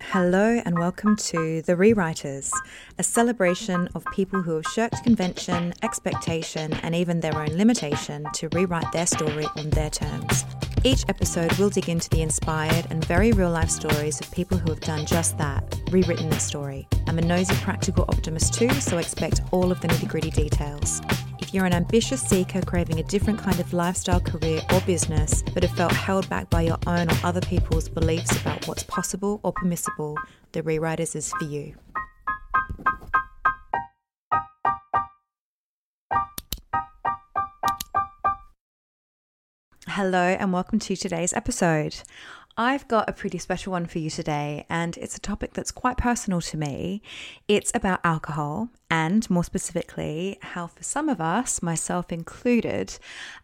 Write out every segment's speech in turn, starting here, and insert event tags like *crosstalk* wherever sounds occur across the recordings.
Hello, and welcome to The Rewriters, a celebration of people who have shirked convention, expectation, and even their own limitation to rewrite their story on their terms. Each episode will dig into the inspired and very real life stories of people who have done just that, rewritten their story. I'm a nosy practical optimist too, so expect all of the nitty gritty details. If you're an ambitious seeker craving a different kind of lifestyle, career, or business, but have felt held back by your own or other people's beliefs about what's possible or permissible, The Rewriters is for you. Hello, and welcome to today's episode. I've got a pretty special one for you today, and it's a topic that's quite personal to me. It's about alcohol, and more specifically, how for some of us, myself included,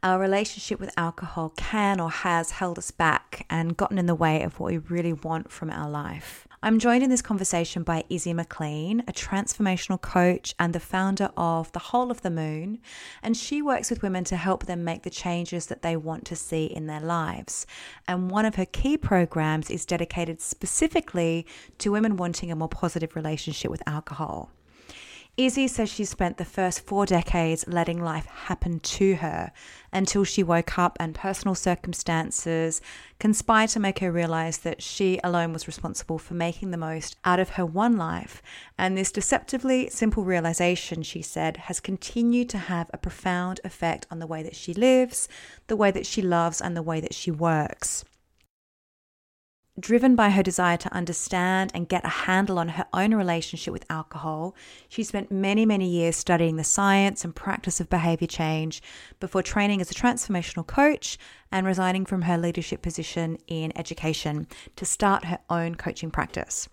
our relationship with alcohol can or has held us back and gotten in the way of what we really want from our life. I'm joined in this conversation by Izzy McLean, a transformational coach and the founder of The Whole of the Moon. And she works with women to help them make the changes that they want to see in their lives. And one of her key programs is dedicated specifically to women wanting a more positive relationship with alcohol. Izzy says she spent the first four decades letting life happen to her until she woke up and personal circumstances conspired to make her realize that she alone was responsible for making the most out of her one life. And this deceptively simple realization, she said, has continued to have a profound effect on the way that she lives, the way that she loves, and the way that she works. Driven by her desire to understand and get a handle on her own relationship with alcohol, she spent many, many years studying the science and practice of behavior change before training as a transformational coach and resigning from her leadership position in education to start her own coaching practice.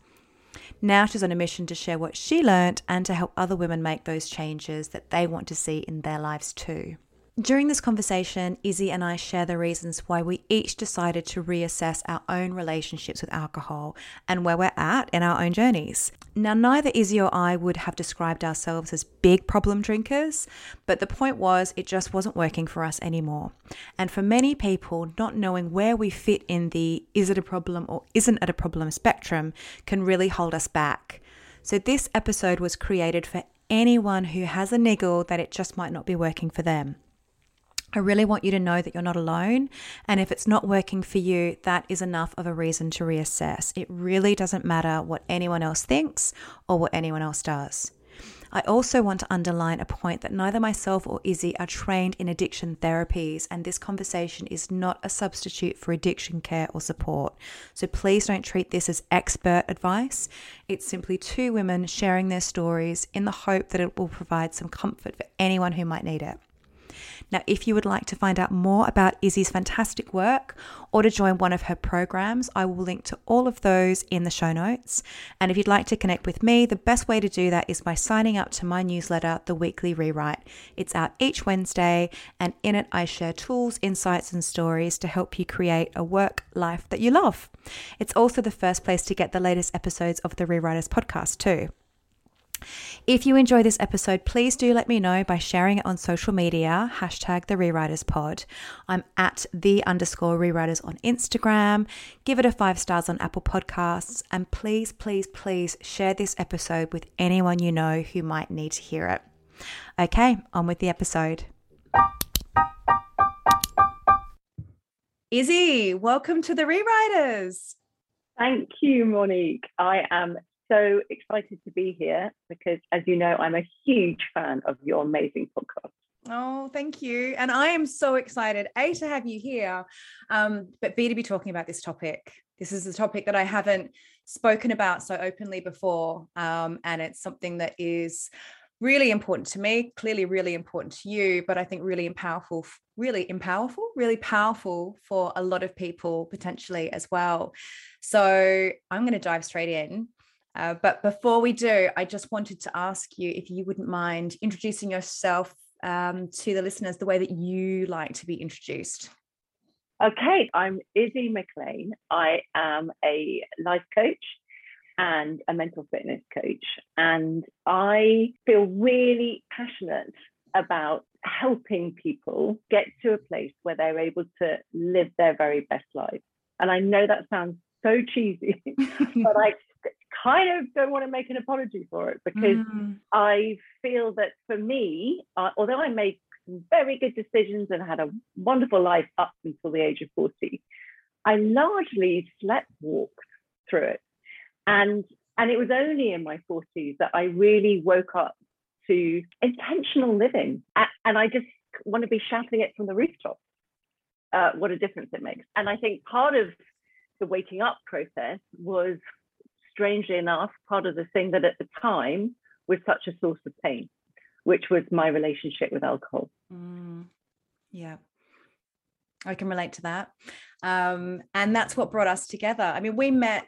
Now she's on a mission to share what she learned and to help other women make those changes that they want to see in their lives too. During this conversation, Izzy and I share the reasons why we each decided to reassess our own relationships with alcohol and where we're at in our own journeys. Now, neither Izzy or I would have described ourselves as big problem drinkers, but the point was it just wasn't working for us anymore. And for many people, not knowing where we fit in the is it a problem or isn't it a problem spectrum can really hold us back. So, this episode was created for anyone who has a niggle that it just might not be working for them. I really want you to know that you're not alone. And if it's not working for you, that is enough of a reason to reassess. It really doesn't matter what anyone else thinks or what anyone else does. I also want to underline a point that neither myself or Izzy are trained in addiction therapies, and this conversation is not a substitute for addiction care or support. So please don't treat this as expert advice. It's simply two women sharing their stories in the hope that it will provide some comfort for anyone who might need it. Now, if you would like to find out more about Izzy's fantastic work or to join one of her programs, I will link to all of those in the show notes. And if you'd like to connect with me, the best way to do that is by signing up to my newsletter, The Weekly Rewrite. It's out each Wednesday, and in it, I share tools, insights, and stories to help you create a work life that you love. It's also the first place to get the latest episodes of the Rewriters podcast, too. If you enjoy this episode, please do let me know by sharing it on social media, hashtag the rewriters pod. I'm at the underscore rewriters on Instagram. Give it a five stars on Apple Podcasts. And please, please, please share this episode with anyone you know who might need to hear it. Okay, on with the episode. Izzy, welcome to the Rewriters. Thank you, Monique. I am so excited to be here because, as you know, I'm a huge fan of your amazing podcast. Oh, thank you. And I am so excited, A, to have you here, um, but B, to be talking about this topic. This is a topic that I haven't spoken about so openly before. Um, and it's something that is really important to me, clearly, really important to you, but I think really powerful, really powerful, really powerful for a lot of people potentially as well. So I'm going to dive straight in. Uh, but before we do, I just wanted to ask you if you wouldn't mind introducing yourself um, to the listeners the way that you like to be introduced. Okay, I'm Izzy McLean. I am a life coach and a mental fitness coach. And I feel really passionate about helping people get to a place where they're able to live their very best life. And I know that sounds so cheesy, *laughs* but I kind of don't want to make an apology for it because mm. I feel that for me, uh, although I made some very good decisions and had a wonderful life up until the age of 40, I largely slept walked through it. And and it was only in my 40s that I really woke up to intentional living. And I just want to be shouting it from the rooftop. Uh, what a difference it makes. And I think part of the waking up process was, strangely enough, part of the thing that at the time was such a source of pain, which was my relationship with alcohol. Mm, yeah. I can relate to that. Um, and that's what brought us together. I mean, we met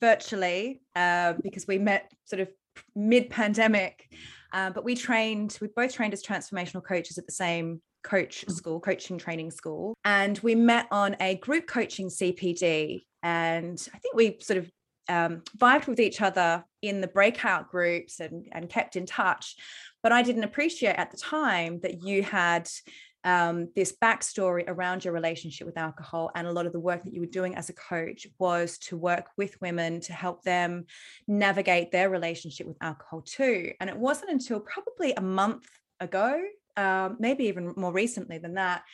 virtually uh, because we met sort of mid pandemic, uh, but we trained, we both trained as transformational coaches at the same coach mm. school, coaching training school. And we met on a group coaching CPD. And I think we sort of um, vibed with each other in the breakout groups and, and kept in touch. But I didn't appreciate at the time that you had um, this backstory around your relationship with alcohol and a lot of the work that you were doing as a coach was to work with women to help them navigate their relationship with alcohol too and it wasn't until probably a month ago um, maybe even more recently than that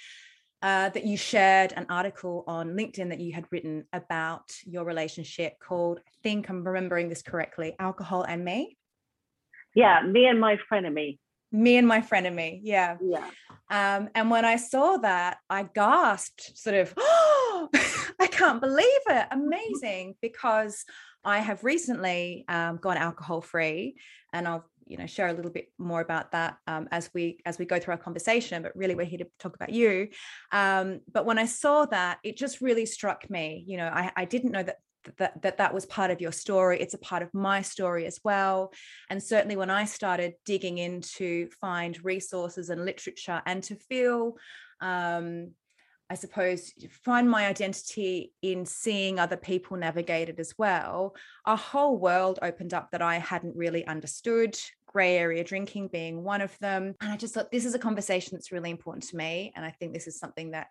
uh, that you shared an article on LinkedIn that you had written about your relationship called, I think I'm remembering this correctly, Alcohol and Me. Yeah, me and my frenemy me. And my frenemy yeah. Yeah. Um, and when i saw that i gasped sort of oh *gasps* i can't believe it amazing because i have recently um, gone alcohol free and i'll you know share a little bit more about that um, as we as we go through our conversation but really we're here to talk about you. Um, but when i saw that it just really struck me you know I, I didn't know that that, that that was part of your story. It's a part of my story as well. And certainly when i started digging in to find resources and literature and to feel um, I suppose, find my identity in seeing other people navigate it as well. A whole world opened up that I hadn't really understood, gray area drinking being one of them. And I just thought this is a conversation that's really important to me. And I think this is something that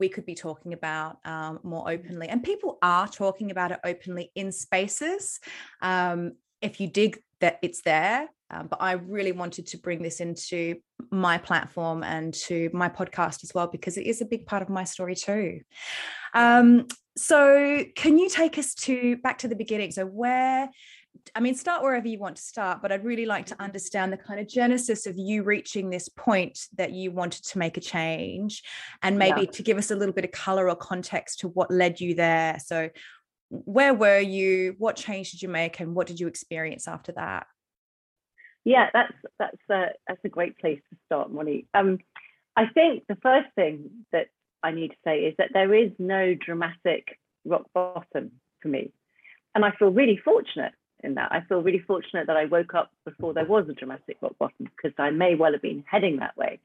we could be talking about um, more mm-hmm. openly. And people are talking about it openly in spaces. Um, if you dig that it's there. Um, but I really wanted to bring this into my platform and to my podcast as well, because it is a big part of my story too. Um, so, can you take us to back to the beginning? So, where I mean, start wherever you want to start, but I'd really like to understand the kind of genesis of you reaching this point that you wanted to make a change and maybe yeah. to give us a little bit of color or context to what led you there. So, where were you? What change did you make? And what did you experience after that? Yeah, that's that's a that's a great place to start, Moni. Um, I think the first thing that I need to say is that there is no dramatic rock bottom for me, and I feel really fortunate in that. I feel really fortunate that I woke up before there was a dramatic rock bottom because I may well have been heading that way.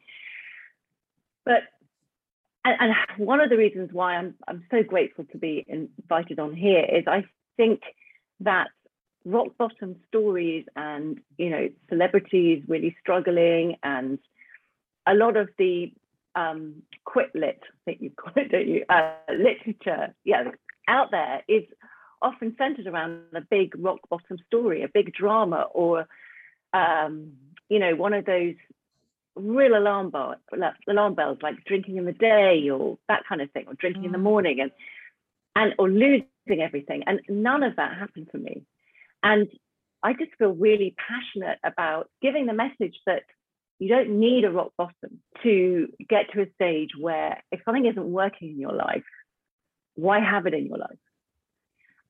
But and, and, one of the reasons why I'm I'm so grateful to be invited on here is I think that rock bottom stories and you know celebrities really struggling and a lot of the um, quit lit, I think you call it, don't you? Uh, literature, yeah, out there is often centered around a big rock bottom story, a big drama, or um, you know, one of those real alarm bar, alarm bells like drinking in the day or that kind of thing, or drinking mm. in the mm. morning and and or losing everything. And none of that happened for me. And I just feel really passionate about giving the message that you don't need a rock bottom to get to a stage where if something isn't working in your life, why have it in your life?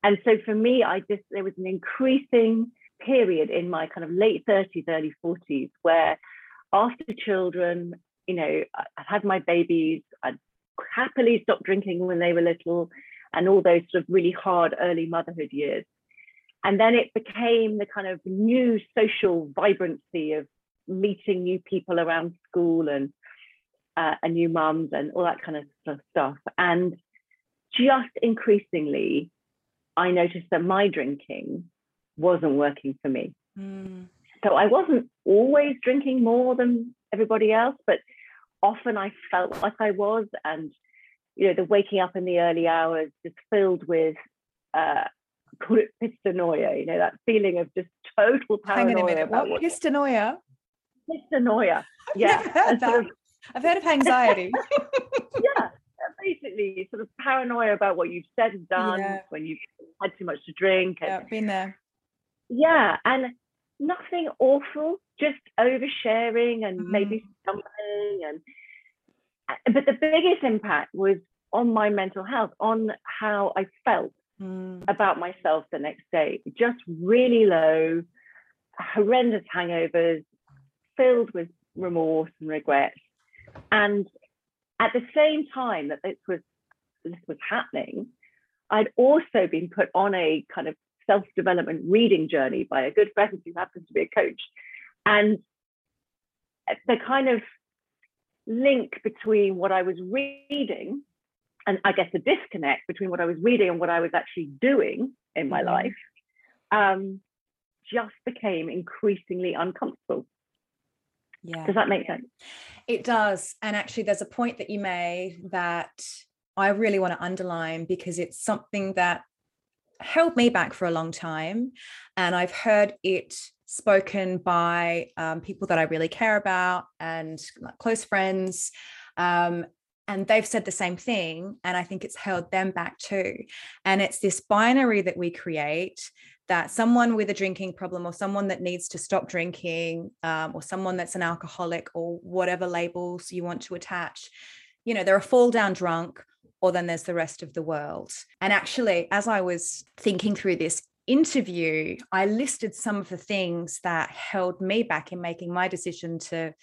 And so for me, I just, there was an increasing period in my kind of late 30s, early 40s, where after children, you know, I had my babies, I'd happily stopped drinking when they were little, and all those sort of really hard early motherhood years. And then it became the kind of new social vibrancy of meeting new people around school and uh, and new mums and all that kind of stuff. And just increasingly, I noticed that my drinking wasn't working for me. Mm. So I wasn't always drinking more than everybody else, but often I felt like I was. And, you know, the waking up in the early hours just filled with uh, called it pistanoia, you know, that feeling of just *laughs* total paranoia. Hang on a minute. about What? Pistanoia? Pistanoia. I've Yeah. never heard sort of- I've heard of anxiety. *laughs* yeah, basically sort of paranoia about what you've said and done Yeah. when you've had too much to drink. And, yeah, been there. yeah, and nothing awful, just oversharing and Mhm. maybe stumbling. And but the biggest impact was on my mental health, on how I felt Mm. about myself the next day. Just really low, horrendous hangovers, filled with remorse and regret. And at the same time that this was this was happening, I'd also been put on a kind of self-development reading journey by a good friend who happens to be a coach. And the kind of link between what I was reading and I guess the disconnect between what I was reading and what I was actually doing in my Mhm. life um, just became increasingly uncomfortable. Yeah. Does that make sense? It does. And actually, there's a point that you made that I really want to underline because it's something that held me back for a long time. And I've heard it spoken by um, people that I really care about and like close friends. Um, and they've said the same thing. And I think it's held them back too. And it's this binary that we create that someone with a drinking problem or someone that needs to stop drinking um, or someone that's an alcoholic or whatever labels you want to attach you know they're a fall down drunk or then there's the rest of the world. And actually as i was thinking through this interview i listed some of the things that held me back in making my decision to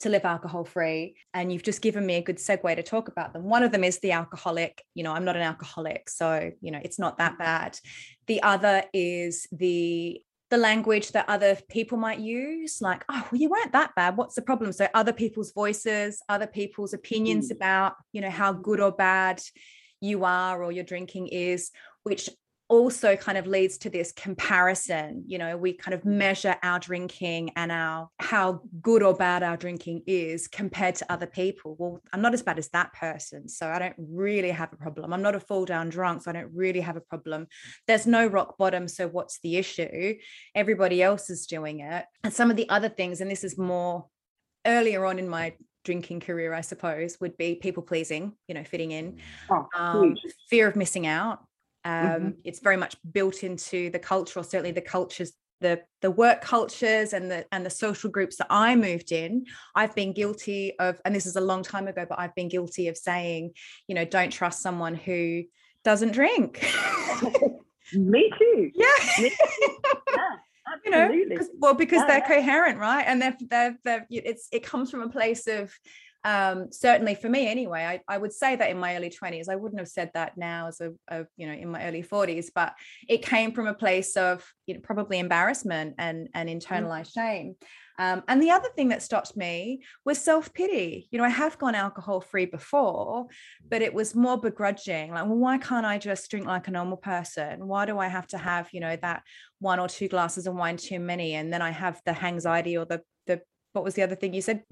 to live alcohol free and you've just given me a good segue to talk about them. One of them is the alcoholic. You know i'm not an alcoholic so you know it's not that mm-hmm. bad. The other is the the language that other people might use like oh well you weren't that bad what's the problem so other people's voices other people's opinions Mm. about you know how good or bad you are or your drinking is which also kind of leads to this comparison you know we kind of measure our drinking and our how good or bad our drinking is compared to other people. Well i'm not as bad as that person so i don't really have a problem. I'm not a fall down drunk so i don't really have a problem. There's no rock bottom so what's the issue? Everybody else is doing it. And some of the other things and this is more earlier on in my drinking career i suppose would be people pleasing you know fitting in. Oh, um, fear of missing out. Um, Mhm. It's very much built into the culture, or certainly the cultures, the the work cultures and the and the social groups that I moved in. I've been guilty of, and this is a long time ago, but I've been guilty of saying, you know, don't trust someone who doesn't drink. *laughs* *laughs* Me too. yeah. Me too. *laughs* Yeah, you know well because Yeah, they're yeah. coherent right and they're, they're they're it's it comes from a place of um certainly for me anyway I, I would say that in my early 20s i wouldn't have said that now as a, a you know in my early 40s but it came from a place of you know probably embarrassment and and internalized shame. Um, and the other thing that stopped me was self-pity. You know i have gone alcohol free before but it was more begrudging. Like well why can't i just drink like a normal person? Why do i have to have you know that one or two glasses of wine too many? And then i have the anxiety or the the what was the other thing you said?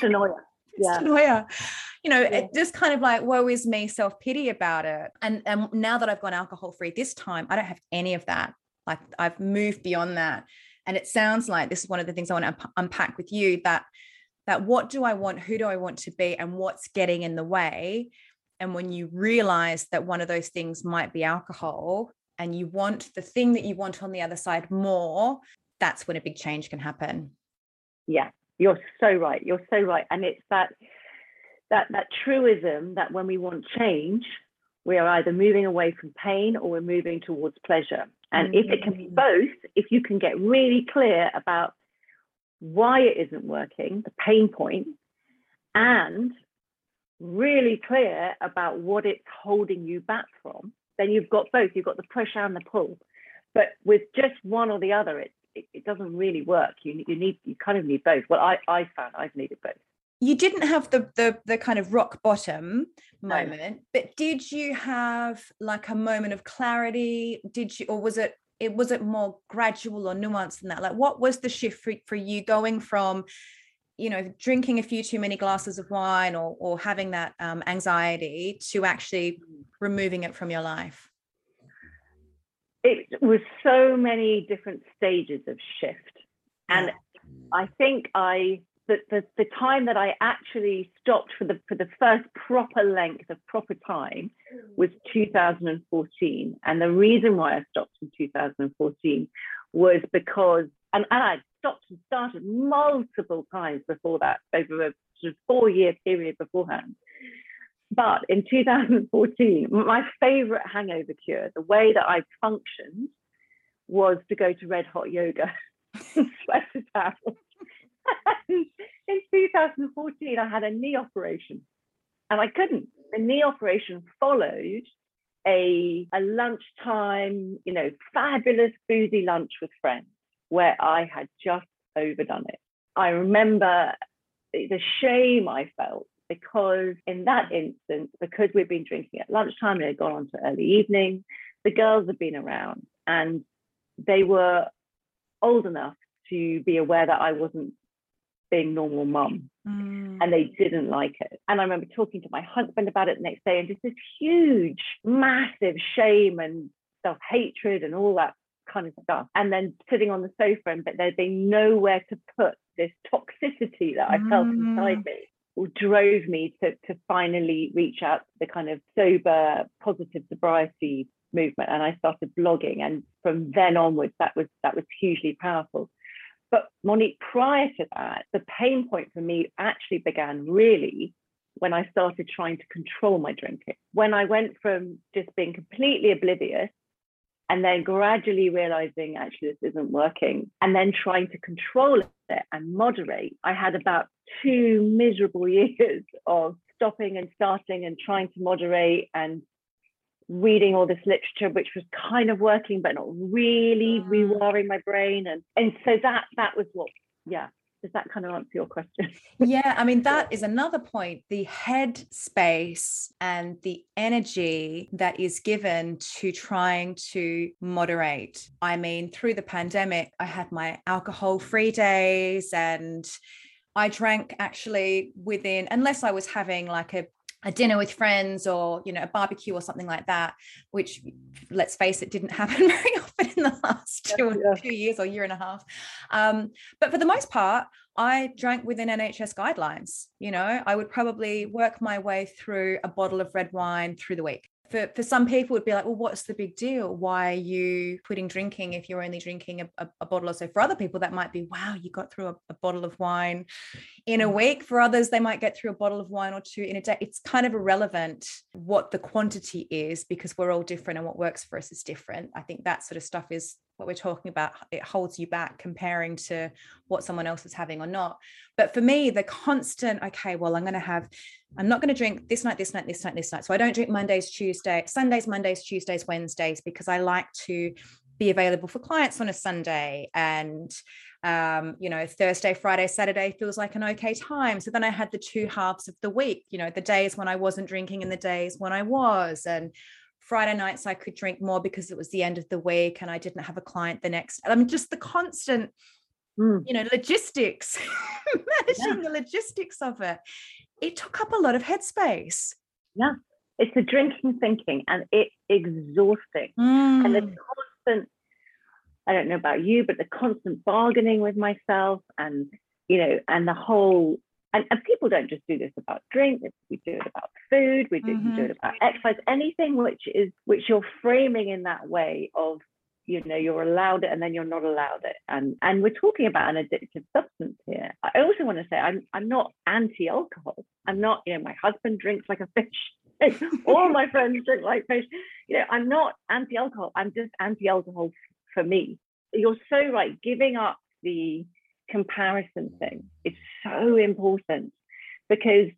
Paranoia. Yeah. *laughs* you know Yeah. it just kind of like woe is me self-pity about it. And and now that i've gone alcohol free this time i don't have any of that. Like i've moved beyond that. And it sounds like this is one of the things i want to unpack with you that that what do i want? Who do i want to be? And what's getting in the way? And when you realize that one of those things might be alcohol and you want the thing that you want on the other side more that's when a big change can happen. Yeah, you're so right. You're so right. And it's that that that truism that when we want change, we are either moving away from pain or we're moving towards pleasure. And if it can be Mm. both, if you can get really clear about why it isn't working, the pain point, and really clear about what it's holding you back from, then you've got both. You've got the push and the pull. But with just one or the other, it, it, it doesn't really work. You, you need you kind of need both. Well, I, I found I've needed both. you didn't have the the the kind of rock bottom No. moment but did you have like a moment of clarity did you or was it it was it more gradual or nuanced than that like what was the shift for, for you going from you know drinking a few too many glasses of wine or or having that um, anxiety to actually removing it from your life it was so many different stages of shift. And I think I the, the, the time that I actually stopped for the for the first proper length of proper time was 2014. And the reason why I stopped in 2014 was because and, and I stopped and started multiple times before that, over a sort of four-year period beforehand. But in 2014, my favorite hangover cure, the way that I functioned was to go to red hot yoga *laughs* and sweat it out. in 2014, I had a knee operation and I couldn't. The knee operation followed a, a lunchtime, you know, fabulous boozy lunch with friends where I had just overdone it. I remember the shame I felt because in that instance, because we'd been drinking at lunchtime, it had gone on to early evening, the girls had been around and they were old enough to be aware that I wasn't being normal mum mm. and they didn't like it. And I remember talking to my husband about it the next day and just this huge, massive shame and self-hatred and all that kind of stuff. And then sitting on the sofa and but there'd be nowhere to put this toxicity that I felt mm. inside me drove me to, to finally reach out to the kind of sober, positive sobriety movement. And I started blogging. And from then onwards, that was that was hugely powerful. But Monique, prior to that, the pain point for me actually began really when I started trying to control my drinking. When I went from just being completely oblivious and then gradually realizing actually this isn't working and then trying to control it and moderate i had about two miserable *laughs* years of stopping and starting and trying to moderate and reading all this literature which was kind of working but not really mm. rewiring my brain and and so that that was what yeah does that kind of answer your question? *laughs* yeah, I mean, that is another point. The head space and the energy that is given to trying to moderate. I mean, through the pandemic, I had my alcohol free days and I drank actually within, unless I was having like a a dinner with friends or you know a barbecue or something like that which let's face it didn't *laughs* happen very often in the last two, yeah. two years or year and a half. Um, but for the most part i drank within nhs guidelines you know? I would probably work my way through a bottle of red wine through the week for, for some people would be like well what's the big deal? Why are you quitting drinking if you're only drinking a, a, a bottle or so? For other people that might be wow you got through a, a, bottle of wine in a mm. week. For others they might get through a bottle of wine or two in a day. It's kind of irrelevant what the quantity is because we're all different and what works for us is different. I think that sort of stuff is what we're talking about it holds you back comparing to what someone else is having or not. But for me the constant okay well i'm going to have i'm not going to drink this night this night this night this night so i don't drink mondays tuesday sundays mondays tuesdays wednesdays because i like to be available for clients on a sunday and um, you know thursday friday saturday feels like an okay time. So then i had the two halves of the week you know the days when i wasn't drinking and the days when i was and Friday nights I could drink more because it was the end of the week and I didn't have a client the next. I mean, just the constant, mm. you know, logistics, *laughs* managing yeah. the logistics of it. It took up a lot of headspace. Yeah, it's the drinking thinking and it's exhausting. Mm. And the mm. constant, I don't know about you, but the constant bargaining with myself and, you know, and the whole and, and people don't just do this about drink we do it about food we do, mm-hmm. we do it about exercise anything which is which you're framing in that way of you know you're allowed it and then you're not allowed it. And and we're talking about an addictive substance here. I also want to say i'm i'm not anti-alcohol. I'm not you know my husband drinks like a fish *laughs* all my friends drink like fish. You know i'm not anti-alcohol. I'm just anti-alcohol for me. You're so right. Giving up the comparison thing is so important because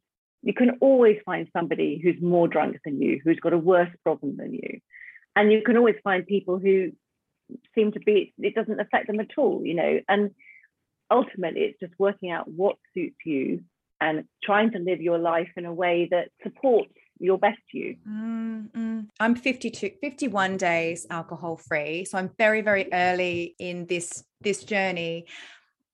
you can always find somebody who's more drunk than you, who's got a worse problem than you. And you can always find people who seem to be, it doesn't affect them at all, you know. And ultimately, it's just working out what suits you and trying to live your life in a way that supports your best you. Mm-hmm. I'm 52, 51 days alcohol free. So I'm very, very early in this this journey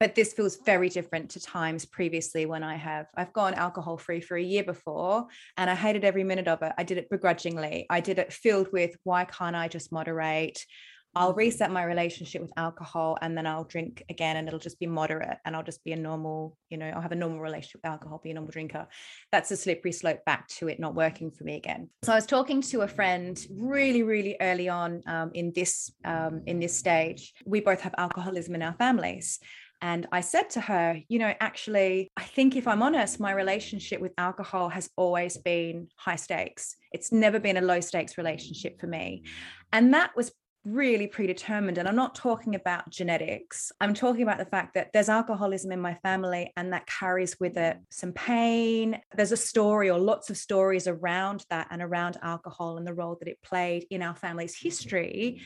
but this feels very different to times previously when I have I've gone alcohol free for a year before and I hated every minute of it. I did it begrudgingly. I did it filled with why can't I just moderate? I'll reset my relationship with alcohol and then I'll drink again and it'll just be moderate and I'll just be a normal, you know, I'll have a normal relationship with alcohol, be a normal drinker. That's a slippery slope back to it not working for me again. So I was talking to a friend really, really early on um, in this um, in this stage. We both have alcoholism in our families. And I said to her, you know, actually, I think if I'm honest, my relationship with alcohol has always been high stakes. It's never been a low stakes relationship for me. And that was really predetermined. And I'm not talking about genetics. I'm talking about the fact that there's alcoholism in my family and that carries with it some pain. There's a story or lots of stories around that and around alcohol and the role that it played in our family's history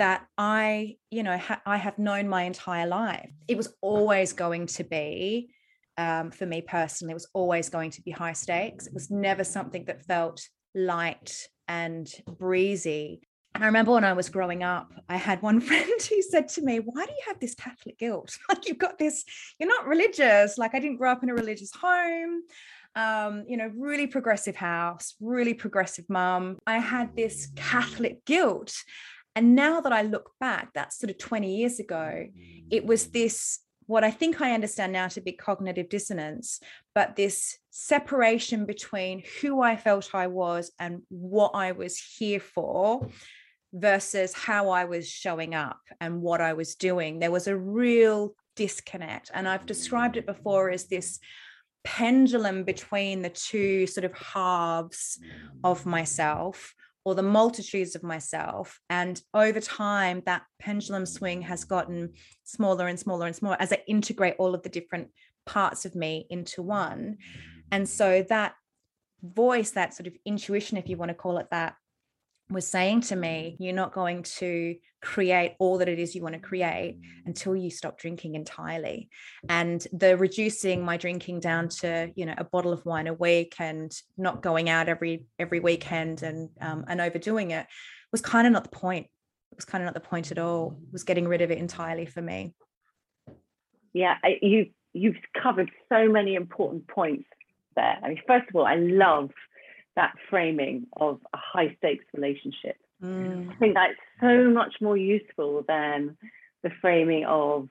that I, you know, ha- I have known my entire life. It was always going to be, um, for me personally, it was always going to be high stakes. It was never something that felt light and breezy. I remember when I was growing up, I had one *laughs* friend who said to me, Why do you have this Catholic guilt? *laughs* Like, you've got this, you're not religious. Like, I didn't grow up in a religious home. Um, you know, really progressive house, really progressive mum. I had this Catholic guilt. And now that I look back, that's sort of 20 years ago, mm-hmm. it was this, what I think I understand now to be cognitive dissonance, but this separation between who I felt I was and what I was here for versus how I was showing up and what I was doing. There was a real disconnect. And I've described it before as this pendulum between the two sort of halves of mm-hmm. myself or the multitudes of myself. And over time, that pendulum swing has gotten smaller and smaller and smaller as I integrate all of the different parts of me into one. And so that voice, that sort of intuition, if you want to call it that, was saying to me, You're not going to create all that it is you want to create until you stop drinking entirely. And the reducing my drinking down to, you know, a bottle of wine a week and not going out every every weekend and um, and overdoing it was kind of not the point. It was kind of not the point at all. It was getting rid of it entirely for me. Yeah, you you've covered so many important points there. I mean, first of all, I love that framing of a high stakes relationship. Mm. I think that's so much more useful than the framing of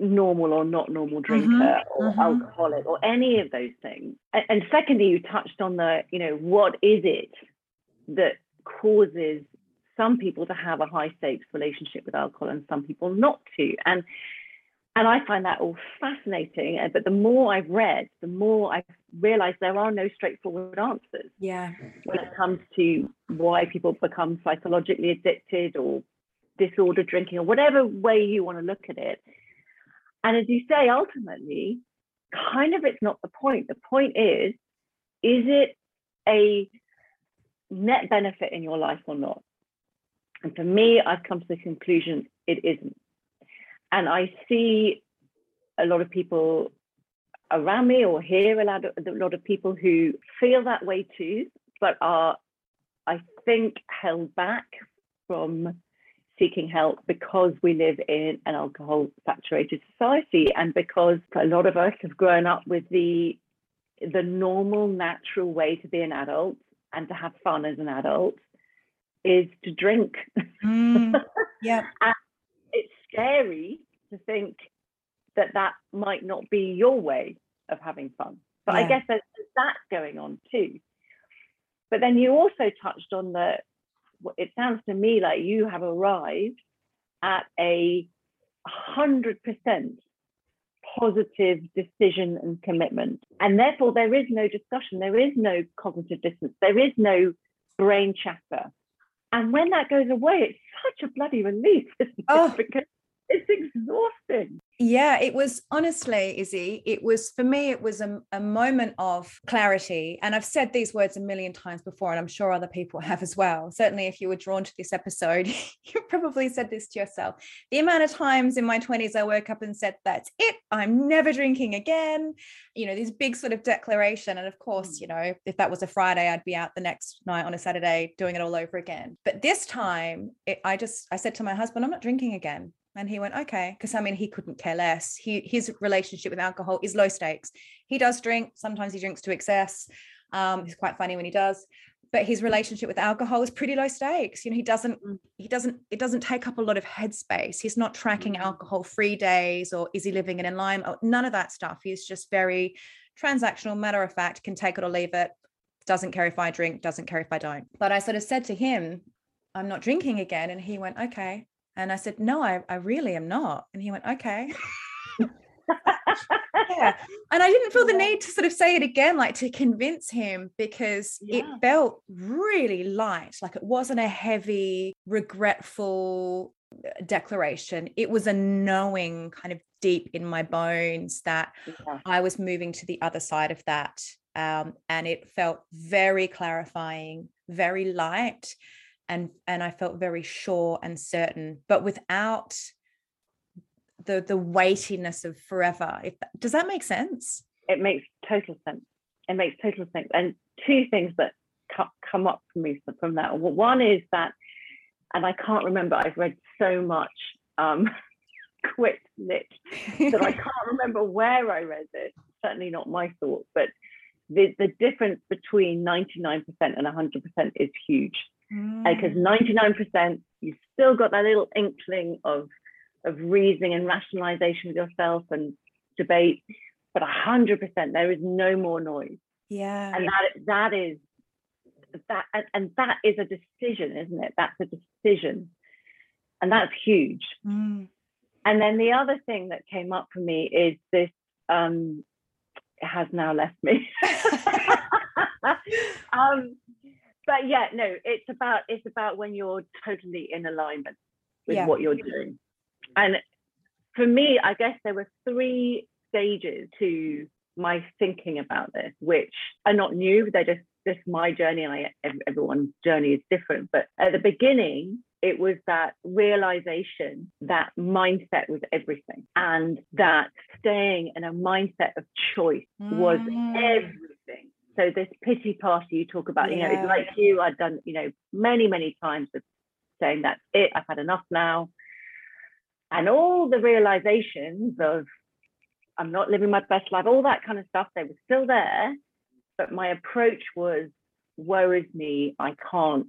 normal or not normal drinker mm-hmm, or mm-hmm. alcoholic or any of those things. And, and secondly, you touched on the, you know, what is it that causes some people to have a high stakes relationship with alcohol and some people not to. And and I find that all fascinating. Uh, but the more I've read, the more I've realized there are no straightforward answers. Yeah. When it comes to why people become psychologically addicted or disordered drinking or whatever way you want to look at it. And as you say, ultimately, kind of it's not the point. The point is, is it a net benefit in your life or not? And for me, I've come to the conclusion it isn't and I see a lot of people around me or hear a lot of, a lot of people who feel that way too, but are, I think, held back from seeking help because we live in an alcohol saturated society and because a lot of us have grown up with the the normal natural way to be an adult and to have fun as an adult is to drink. Mm, *laughs* yeah scary to think that that might not be your way of having fun. But yeah. I guess there's that going on too. But then you also touched on the, it sounds to me like you have arrived at a hundred percent positive decision and commitment. And therefore, there is no discussion, there is no cognitive dissonance, there is no brain chatter. And when that goes away, it's such a bloody relief, oh. *laughs* because it's exhausting. Yeah, it was honestly, Izzy, it was for me, it was a, a moment of clarity. And I've said these words a million times before, and I'm sure other people *laughs* have as well. Certainly, if you were drawn to this episode, *laughs* you probably said this to yourself. The amount of times in my 20s I woke up and said, That's it, I'm never drinking again. You know, this big sort of declaration. And of course, mm. you know, if that was a Friday, I'd be out the next night on a Saturday doing it all over again. But this time, it, I just, I said to my husband, I'm not drinking again. And he went, okay. Because I mean, he couldn't care less. He his relationship with alcohol is low stakes. He does drink. Sometimes he drinks to excess. Um, he's quite funny when he does. but his relationship with alcohol is pretty low stakes you know he doesn't Mm. he doesn't it doesn't take up a lot of headspace he's not tracking Mm. alcohol free days or is he living in a lime oh, none of that stuff he's just very transactional matter of fact can take it or leave it doesn't care if i drink doesn't care if i don't but i sort of said to him i'm not drinking again and he went okay and i said no i, I really am not. And he went okay. Yeah. *laughs* And i didn't feel the need to sort of say it again like to convince him because Yeah. it felt really light like it wasn't a heavy regretful uh, declaration. It was a knowing kind of deep in my bones that Yeah. i was moving to the other side of that um, and it felt very clarifying very light and and i felt very sure and certain but without the the weightiness of forever if that, does that make sense it makes total sense. It makes total sense. And two things that come up for me from that. One is that, and I can't remember. I've read so much um, *laughs* quit lit that I can't *laughs* remember where I read it. Certainly not my thoughts, but the the difference between ninety nine percent and hundred percent is huge. Because Mm. ninety nine percent, you've still got that little inkling of of reasoning and rationalization with yourself and debate but 100% there is no more noise. Yeah. And that that is that and, and that is a decision isn't it? That's a decision. And that's huge. Mm. and then the other thing that came up for me is this um it has now left me. *laughs* *laughs* Um but yeah no it's about it's about when you're totally in alignment with Yeah. what you're doing and for me i guess there were three stages to my thinking about this which are not new they're just just my journey I, everyone's journey is different but at the beginning it was that realization that mindset was everything and that staying in a mindset of choice was Mm. everything so this pity party you talk about you know Yeah. it's like you i've done you know many many times of saying that's it i've had enough now and all the realizations of i'm not living my best life all that kind of stuff they were still there but my approach was woe is me i can't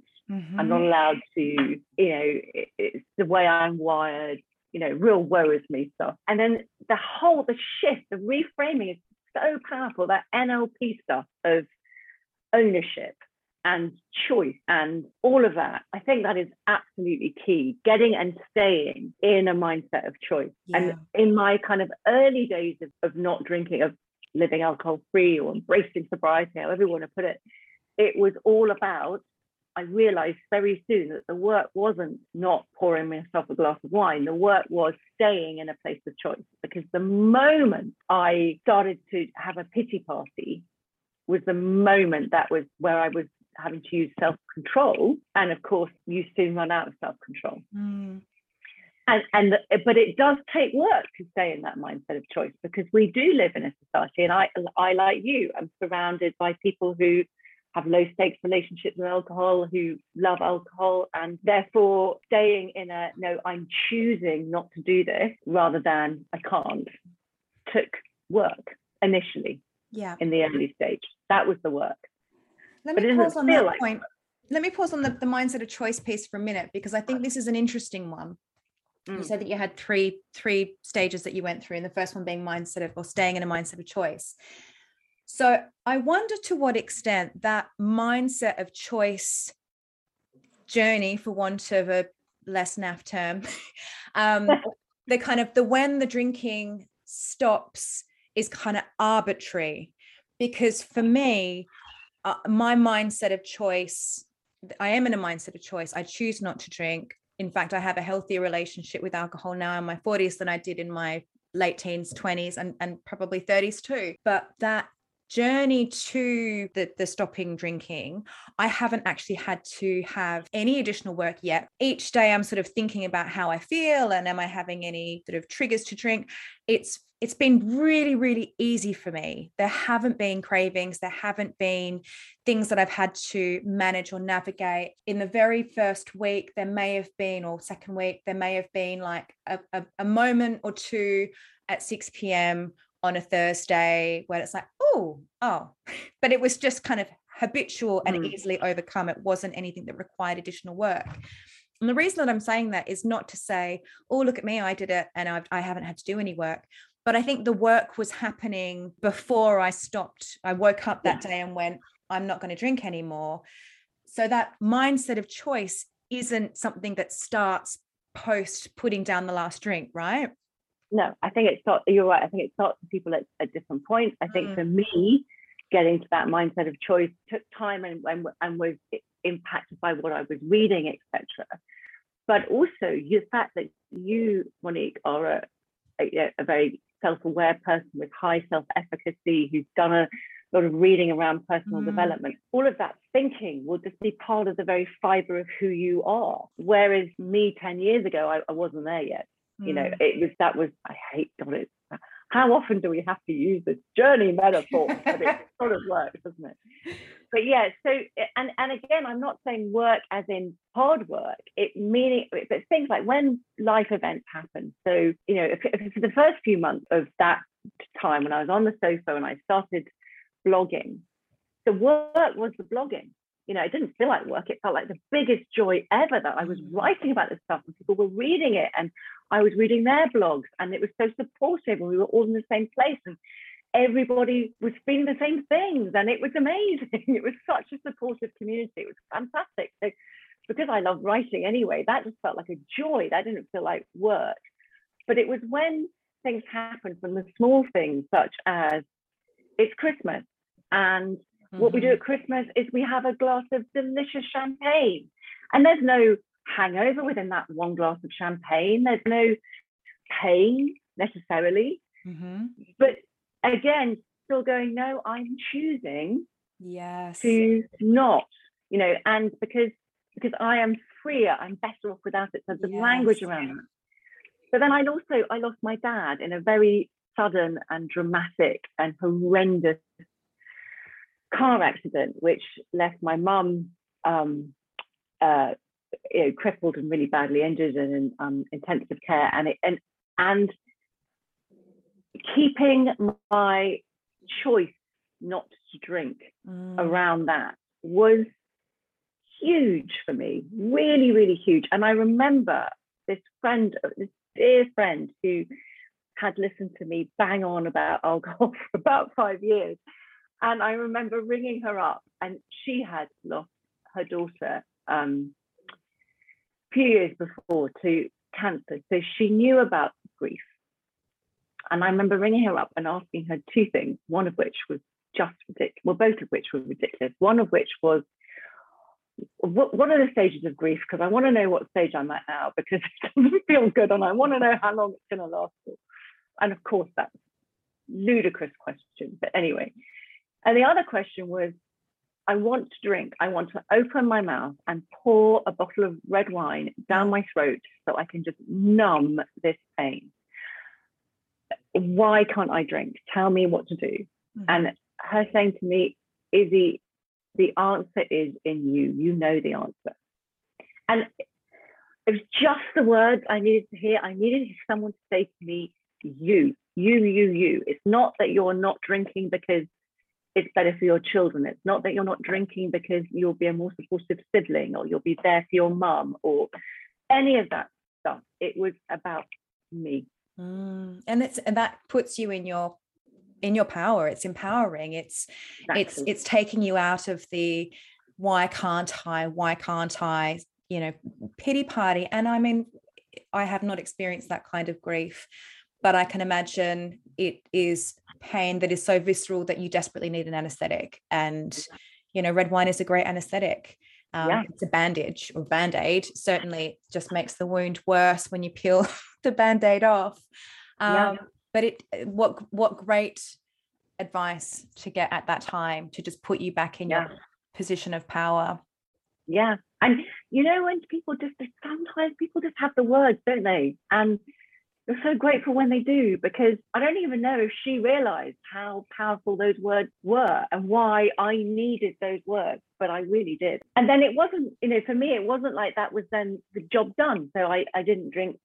i'm not Mhm. allowed to you know it, it's the way i'm wired you know real woe is me stuff and then the whole the shift the reframing is so powerful that nlp stuff of ownership and choice and all of that. I think that is absolutely key getting and staying in a mindset of choice. And in my kind of early days of, of not drinking of living alcohol free or embracing sobriety however you want to put it it was all about I realized very soon that the work wasn't not pouring myself a glass of wine. The work was staying in a place of choice because the moment I started to have a pity party was the moment that was where I was having to use self control. And of course, you soon run out of self control. Mm. And, and but it does take work to stay in that mindset of choice because we do live in a society, and I, I like you, I'm surrounded by people who have low stakes relationships with alcohol, who love alcohol, and therefore staying in a no, I'm choosing not to do this rather than I can't, took work initially yeah in the early stage. That was the work. Let me pause on that like point. Let me pause on the, the mindset of choice piece for a minute because I think this is an interesting one. You Mm. said that you had three three stages that you went through, and the first one being mindset of or staying in a mindset of choice. So I wonder to what extent that mindset of choice journey, for want of a less naff term, *laughs* um, *laughs* the kind of the when the drinking stops is kind of arbitrary. Because for me uh, my mindset of choice i am in a mindset of choice. I choose not to drink. In fact i have a healthier relationship with alcohol now in my 40s than i did in my late teens 20s and, and probably 30s too. But that journey to the, the stopping drinking i haven't actually had to have any additional work yet. Each day i'm sort of thinking about how i feel and am i having any sort of triggers to drink. It's it's been really really easy for me. There haven't been cravings. There haven't been things that i've had to manage or navigate. In the very first week there may have been or second week there may have been like a, a, a moment or two at 6 p.m on a thursday where it's like oh oh *laughs* but it was just kind of habitual and Mm. easily overcome. It wasn't anything that required additional work. And the reason that I'm saying that is not to say, oh, look at me, I did it and I've, I haven't had to do any work. But I think the work was happening before I stopped. I woke up that day and went, I'm not going to drink anymore. So that mindset of choice isn't something that starts post putting down the last drink, right? No, I think it starts, you're right. I think it starts for people at, at different points. I think Mm. for me, getting to that mindset of choice took time and, and, and was impacted by what I was reading, etc. But also the fact that you, Monique, are a, a, a very self-aware person with high self-efficacy, who's done a lot of reading around personal Mm. development, all of that thinking will just be part of the very fiber of who you are. Whereas me 10 years ago, I, I wasn't there yet. You know, Mm. it was that was I hate God. It, how often do we have to use this journey metaphor? but it *laughs* sort of works, doesn't it? But yeah, so and and again, I'm not saying work as in hard work. It meaning, but things like when life events happen. So you know, for the first few months of that time when I was on the sofa and I started blogging, the work was the blogging. You know, it didn't feel like work. It felt like the biggest joy ever that I was Mm. writing about this stuff and people were reading it and I was reading their blogs and it was so supportive and we were all in the same place and everybody was feeling the same things and it was amazing. *laughs* It was such a supportive community. It was fantastic. So because I love writing anyway, that just felt like a joy. That didn't feel like work. But it was when things happened from the small things such as it's Christmas and what we do Mhm. at Christmas is we have a glass of delicious champagne. And there's no hangover within that one glass of champagne. There's no pain necessarily. Mhm. But again, still going, no, I'm choosing Yes. to not, you know, and because because I am freer, I'm better off without it. So the language around that. But then I also I lost my dad in a very sudden and dramatic and horrendous car accident, which left my mum um, uh, you know, crippled and really badly injured and in um, intensive care, and it and and keeping my choice not to drink Mm. around that was huge for me, really, really huge. And I remember this friend, this dear friend who had listened to me bang on about alcohol *laughs* for about five years. And I remember ringing her up, and she had lost her daughter um, a few years before to cancer. So she knew about grief. And I remember ringing her up and asking her two things, one of which was just ridiculous. Well, both of which were ridiculous. One of which was, what, what are the stages of grief? Because I want to know what stage I'm at now because it doesn't feel good and I want to know how long it's going to last for. And of course, that's ludicrous question. But anyway, and the other question was, I want to drink. I want to open my mouth and pour a bottle of red wine down my throat so I can just numb this pain. Why can't I drink? Tell me what to do. Mhm. And her saying to me, Izzy, the answer is in you. You know the answer. And it was just the words I needed to hear. I needed someone to say to me, you, you, you, you. It's not that you're not drinking because it's better for your children. It's not that you're not drinking because you'll be a more supportive sibling or you'll be there for your mum or any of that stuff. It was about me. Mm. and it's and that puts you in your in your power it's empowering it's it's it's taking you out of the why can't i why can't i you know pity party and i mean i have not experienced that kind of grief but i can imagine it is pain that is so visceral that you desperately need an anesthetic and you know red wine is a great anesthetic um, Yeah. it's a bandage or band-aid certainly it just makes the wound worse when you peel *laughs* the band-aid off Yeah. um, but it what what great advice to get at that time to just put you back in Yeah. your position of power Yeah. And you know, when people just sometimes people just have the words, don't they? And you're so grateful when they do because I don't even know if she realized how powerful those words were and why I needed those words, but I really did. And then it wasn't, you know, for me, it wasn't like that was then the job done. So I, I didn't drink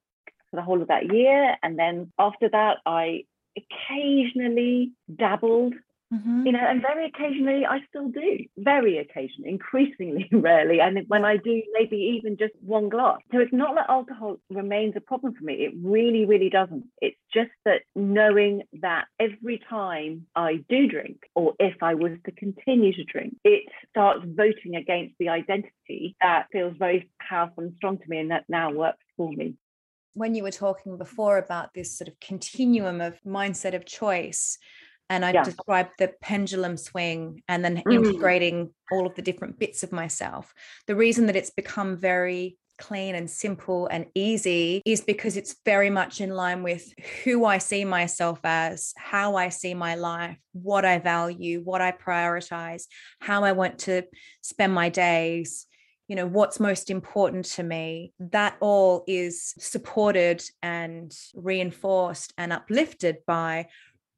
for the whole of that year. And then after that, I occasionally dabbled Mm-hmm. You know, and very occasionally I still do, very occasionally, *laughs* increasingly *laughs* rarely. And when I do, maybe even just one glass. So it's not that alcohol remains a problem for me. It really, really doesn't. It's just that knowing that every time I do drink, or if I was to continue to drink, it starts voting against the identity that feels very powerful and strong to me and that now works for me when you were talking before about this sort of continuum of mindset of choice and I yeah. described the pendulum swing and then mm. integrating all of the different bits of myself. The reason that it's become very clean and simple and easy is because it's very much in line with who I see myself as, how I see my life, what I value, what I prioritize, how I want to spend my days you know what's most important to me that all is supported and reinforced and uplifted by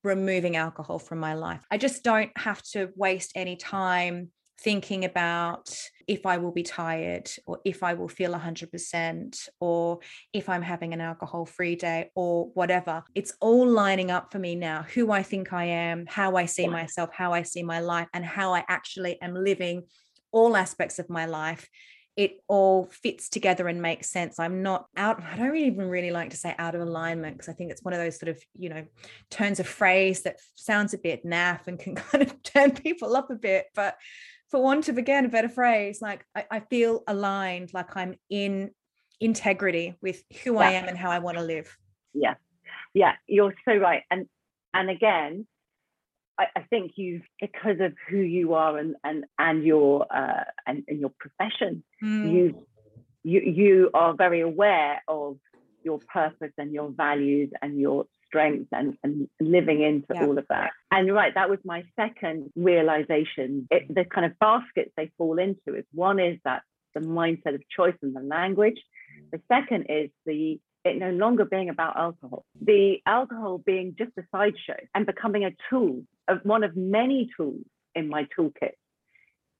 removing alcohol from my life i just don't have to waste any time thinking about if I will be tired or if I will feel 100% or if I'm having an alcohol free day or whatever. It's all lining up for me now who I think I am, how I see myself, how I see my life, and how I actually am living all aspects of my life it all fits together and makes sense. I'm not out, I don't even really like to say out of alignment because I think it's one of those sort of, you know, turns of phrase that sounds a bit naff and can *laughs* kind of turn people up a bit. But for want of again a better phrase, like I, I feel aligned, like I'm in integrity with who yeah. I am and how I want to live. Yeah. Yeah, you're so right. And and again, I, I, think you've because of who you are and and and your uh, and, and your profession, mm. you you you are very aware of your purpose and your values and your strengths and, and living into yeah. all of that. And you're right, that was my second realization. It, the kind of baskets they fall into is one is that the mindset of choice and the language. The second is the it no longer being about alcohol, the alcohol being just a sideshow and becoming a tool one of many tools in my toolkit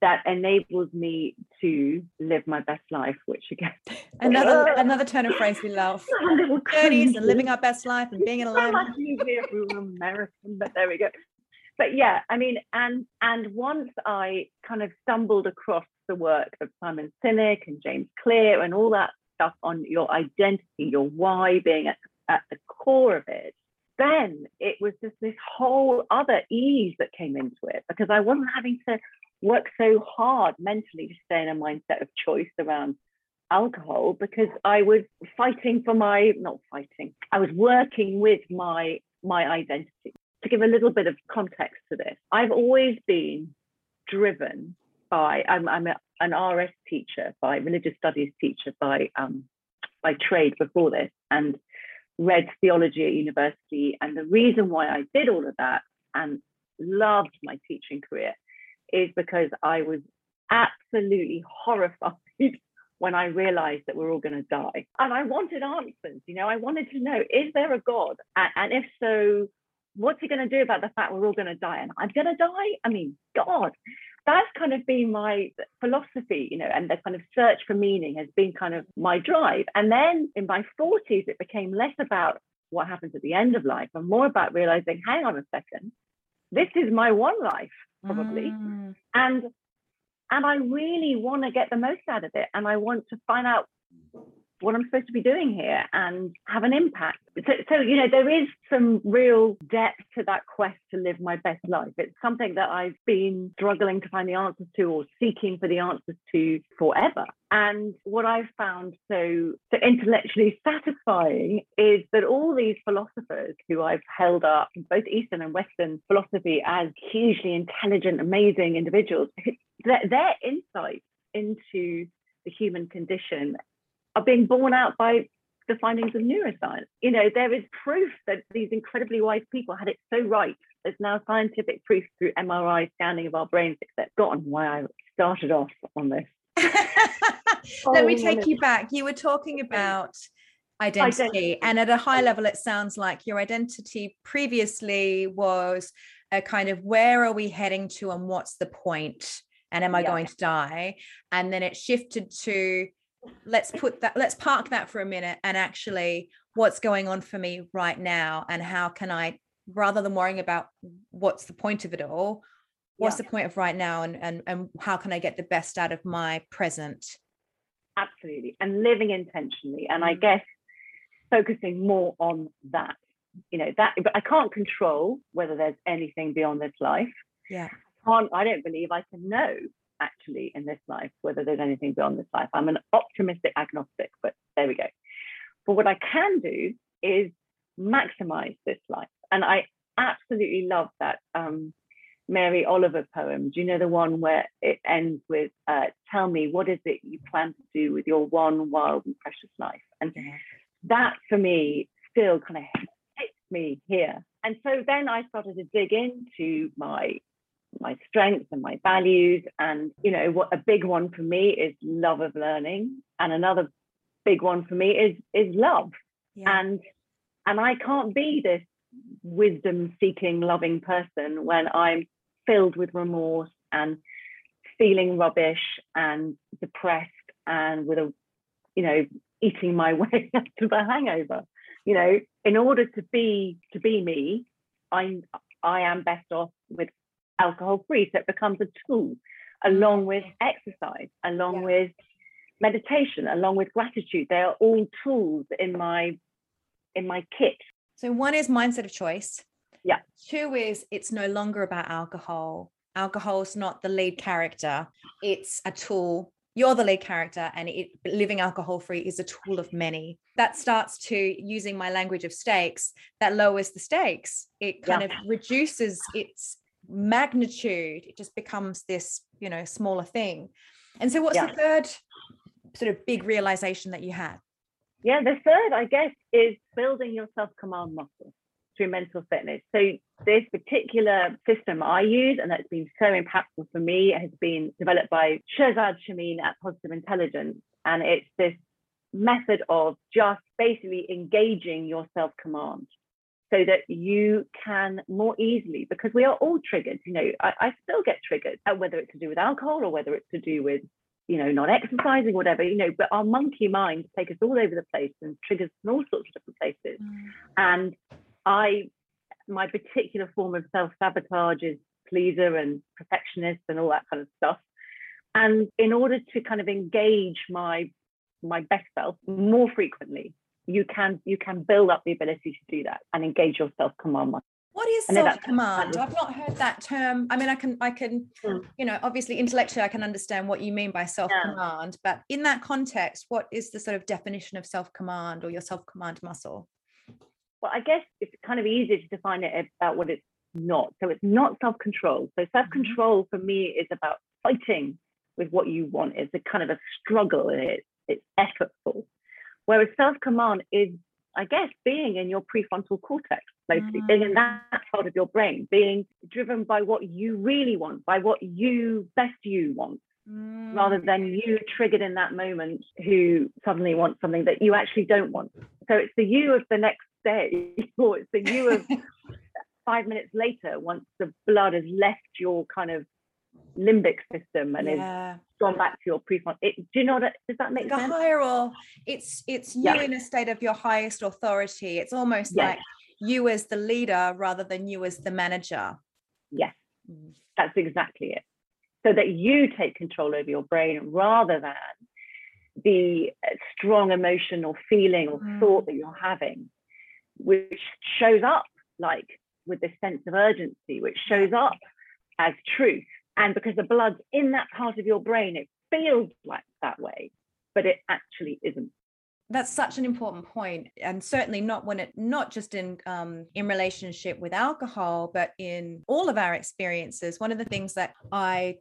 that enables me to live my best life, which again *laughs* another *laughs* another turn of phrase we love. *laughs* Thirties and living our best life and being in alignment. So easier if we were American, but there we go. But yeah, I mean, and and once I kind of stumbled across the work of Simon Sinek and James Clear and all that stuff on your identity, your why being at, at the core of it, then it was just this whole other ease that came into it because I wasn't having to work so hard mentally to stay in a mindset of choice around alcohol because I was fighting for my not fighting I was working with my my identity. To give a little bit of context to this I've always been driven by I'm, I'm a, an RS teacher by religious studies teacher by um, by trade before this and read theology at university. And the reason why I did all of that and loved my teaching career is because I was absolutely horrified *laughs* when I realized that we're all going to die. And I wanted answers, you know, I wanted to know is there a God? And, if so, what's he going to do about the fact we're all going to die? And I'm going to die? I mean, God that's kind of been my philosophy, you know, and the kind of search for meaning has been kind of my drive. And then in my 40s, it became less about what happens at the end of life and more about realizing, hang on a second, this is my one life, probably. Mm. And and I really want to get the most out of it. And I want to find out what I'm supposed to be doing here and have an impact. So, so, you know, there is some real depth to that quest to live my best life. It's something that I've been struggling to find the answers to or seeking for the answers to forever. And what I've found so, so intellectually satisfying is that all these philosophers who I've held up, both Eastern and Western philosophy, as hugely intelligent, amazing individuals, their, their insight into the human condition are being borne out by the findings of neuroscience. You know, there is proof that these incredibly wise people had it so right. There's now scientific proof through MRI scanning of our brains, etc. Forgotten why I started off on this. *laughs* Let me oh, take you back. You were talking about identity, identity, and at a high level, it sounds like your identity previously was a kind of where are we heading to and what's the point? And am I yeah. going to die? And then it shifted to let's put that let's park that for a minute and actually what's going on for me right now and how can i rather than worrying about what's the point of it all what's Yeah. the point of right now and and and how can i get the best out of my present absolutely and living intentionally and i Mm. guess focusing more on that you know that but i can't control whether there's anything beyond this life yeah I can't i don't believe i can know actually in this life whether there's anything beyond this life. I'm an optimistic agnostic but there we go. But what i can do is maximize this life. And i absolutely love that um, mary oliver poem. Do you know the one where it ends with uh, tell me what is it you plan to do with your one wild and precious life? And that for me still kind of hits me here. And so then I started to dig into my my strengths and my values. And you know, what a big one for me is love of learning. And another big one for me is is love. yeah And and I can't be this wisdom seeking, loving person when I'm filled with remorse and feeling rubbish and depressed and with a, you know, eating my *laughs* way out of a hangover. You know, in order to be to be me, I I am best off with alcohol free. So it becomes a tool along with exercise, along Yeah. with meditation, along with gratitude. They are all tools in my in my kit. so one is mindset of choice Yeah. two is it's no longer about alcohol alcohol is not the lead character it's a tool you're the lead character and it, living alcohol free is a tool of many that starts to using my language of stakes that lowers the stakes it kind Yeah. of reduces its magnitude it just becomes this you know smaller thing and so what's Yeah. the third sort of big realization that you had Yeah, the third, I guess, is building your self-command muscle through mental fitness. So this particular system I use, and that's been so impactful for me, has been developed by Shirzad Chamine at Positive Intelligence. And it's this method of just basically engaging your self-command so that you can more easily, because we are all triggered, you know, I, I still get triggered, uh, whether it's to do with alcohol or whether it's to do with you know, not exercising, whatever, you know, but our monkey minds take us all over the place and triggers in all sorts of different places. And I, my particular form of self-sabotage is pleaser and perfectionist and all that kind of stuff. And in order to kind of engage my my best self more frequently, you can you can build up the ability to do that and engage your self-command muscle. What is I know that's- self command? I've not heard that term. I mean, I can, I can, Mm. you know, obviously intellectually, I can understand what you mean by self command, but in that context, what is the sort of definition of self command or your self command muscle? Well, I guess it's kind of easier to define it about what it's not. So it's not self-control. So self-control for me is about fighting with what you want. It's a kind of a struggle and it's it's effortful. Whereas self-command is, I guess, being in your prefrontal cortex, mostly being in mm. that part of your brain, being driven by what you really want, by what you best you want rather than mm. you triggered in that moment who suddenly wants something that you actually don't want. So it's the you of the next day, *laughs* or it's the you of *laughs* five minutes later once the blood has left your kind of limbic system and it's yeah, gone back to your prefrontal. It, do you know that? Does that make like a sense? higher or it's it's you Yeah. in a state of your highest authority. It's almost Yes. like you as the leader rather than you as the manager. Yes, Mm. that's exactly it. So that you take control over your brain rather than the strong emotion or feeling or Mm. thought that you're having, which shows up like with this sense of urgency, which shows up as truth. And because the blood's in that part of your brain, it feels like that way, but it actually isn't. that's such an important point and certainly not when it not just in um, in relationship with alcohol but in all of our experiences one of the things that i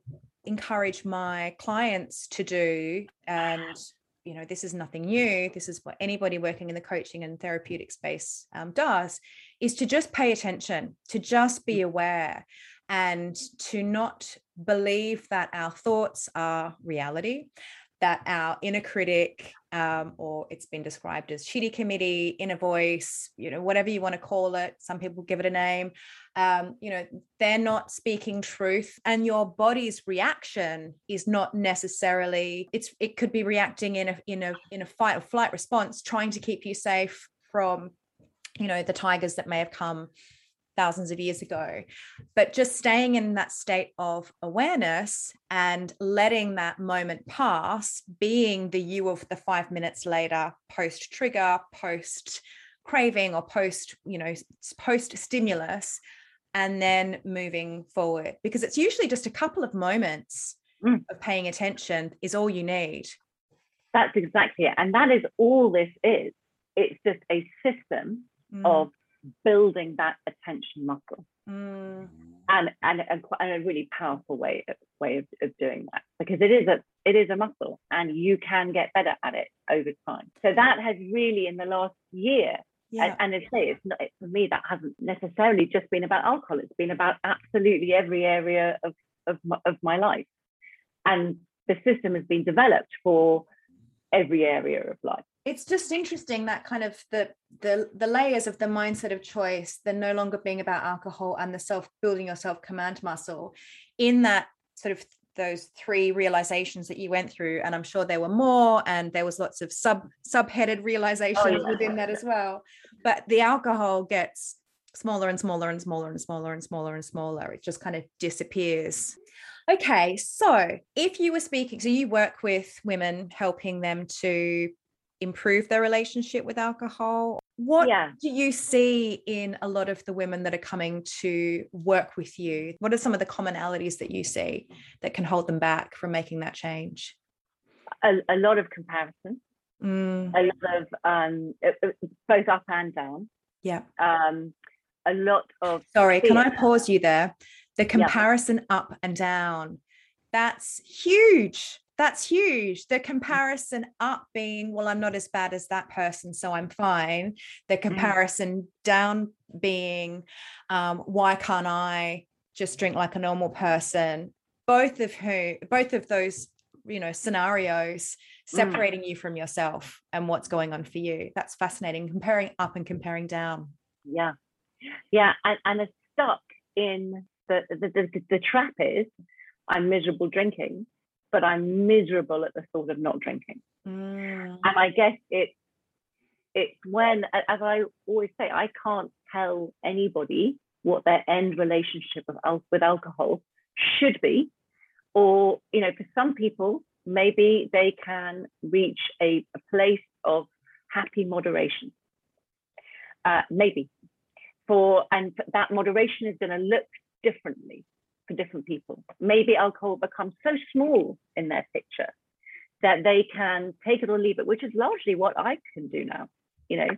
encourage my clients to do and you know this is nothing new this is what anybody working in the coaching and therapeutic space um, does is to just pay attention to just be aware and to not believe that our thoughts are reality that our inner critic um, or it's been described as shitty committee inner voice you know whatever you want to call it some people give it a name um, you know they're not speaking truth and your body's reaction is not necessarily it's it could be reacting in a in a in a fight or flight response trying to keep you safe from you know the tigers that may have come thousands of years ago. But just staying in that state of awareness and letting that moment pass, being the you of the five minutes later, post trigger, post craving, or post, you know, post stimulus, and then moving forward. Because it's usually just a couple of moments mm. of paying attention is all you need. That's exactly it. And that is all this is. It's just a system mm. of building that attention muscle. Mm. And, and, and, a really powerful way, way of, of doing that because it is a it is a muscle and you can get better at it over time. So that has really in the last year yeah. And, and I say it's not it, for me that hasn't necessarily just been about alcohol. It's been about absolutely every area of of my, of my life, and the system has been developed for every area of life it's just interesting that kind of the the the layers of the mindset of choice the no longer being about alcohol and the self building your self command muscle in that sort of those three realizations that you went through and i'm sure there were more and there was lots of sub subheaded oh, realizations oh, yeah. within that as well. But the alcohol gets smaller and smaller and smaller and smaller and smaller and smaller. It just kind of disappears. Okay so if you were speaking so you work with women helping them to improve their relationship with alcohol what yeah. do you see in a lot of the women that are coming to work with you what are some of the commonalities that you see that can hold them back from making that change a, a lot of comparison mm. a lot of um, both up and down yeah um, a lot of sorry fear. can i pause you there the comparison yeah. up and down that's huge that's huge. The comparison up being, well, I'm not as bad as that person, so I'm fine. The mm. comparison mm. down being, um, why can't I just drink like a normal person? Both of who, both of those, you know, scenarios mm. separating mm. you from yourself and what's going on for you. That's fascinating. Comparing up and comparing down. Yeah, yeah, and and it's stuck in the the, the, the trap is I'm miserable drinking but I'm miserable at the thought of not drinking. Mm. And I guess it it's when, as I always say, I can't tell anybody what their end relationship with, with alcohol should be. Or, you know, for some people, maybe they can reach a, a place of happy moderation. Uh, maybe. For and that moderation is going to look differently for different people. Maybe alcohol becomes so small in their picture that they can take it or leave it, which is largely what I can do now. You know,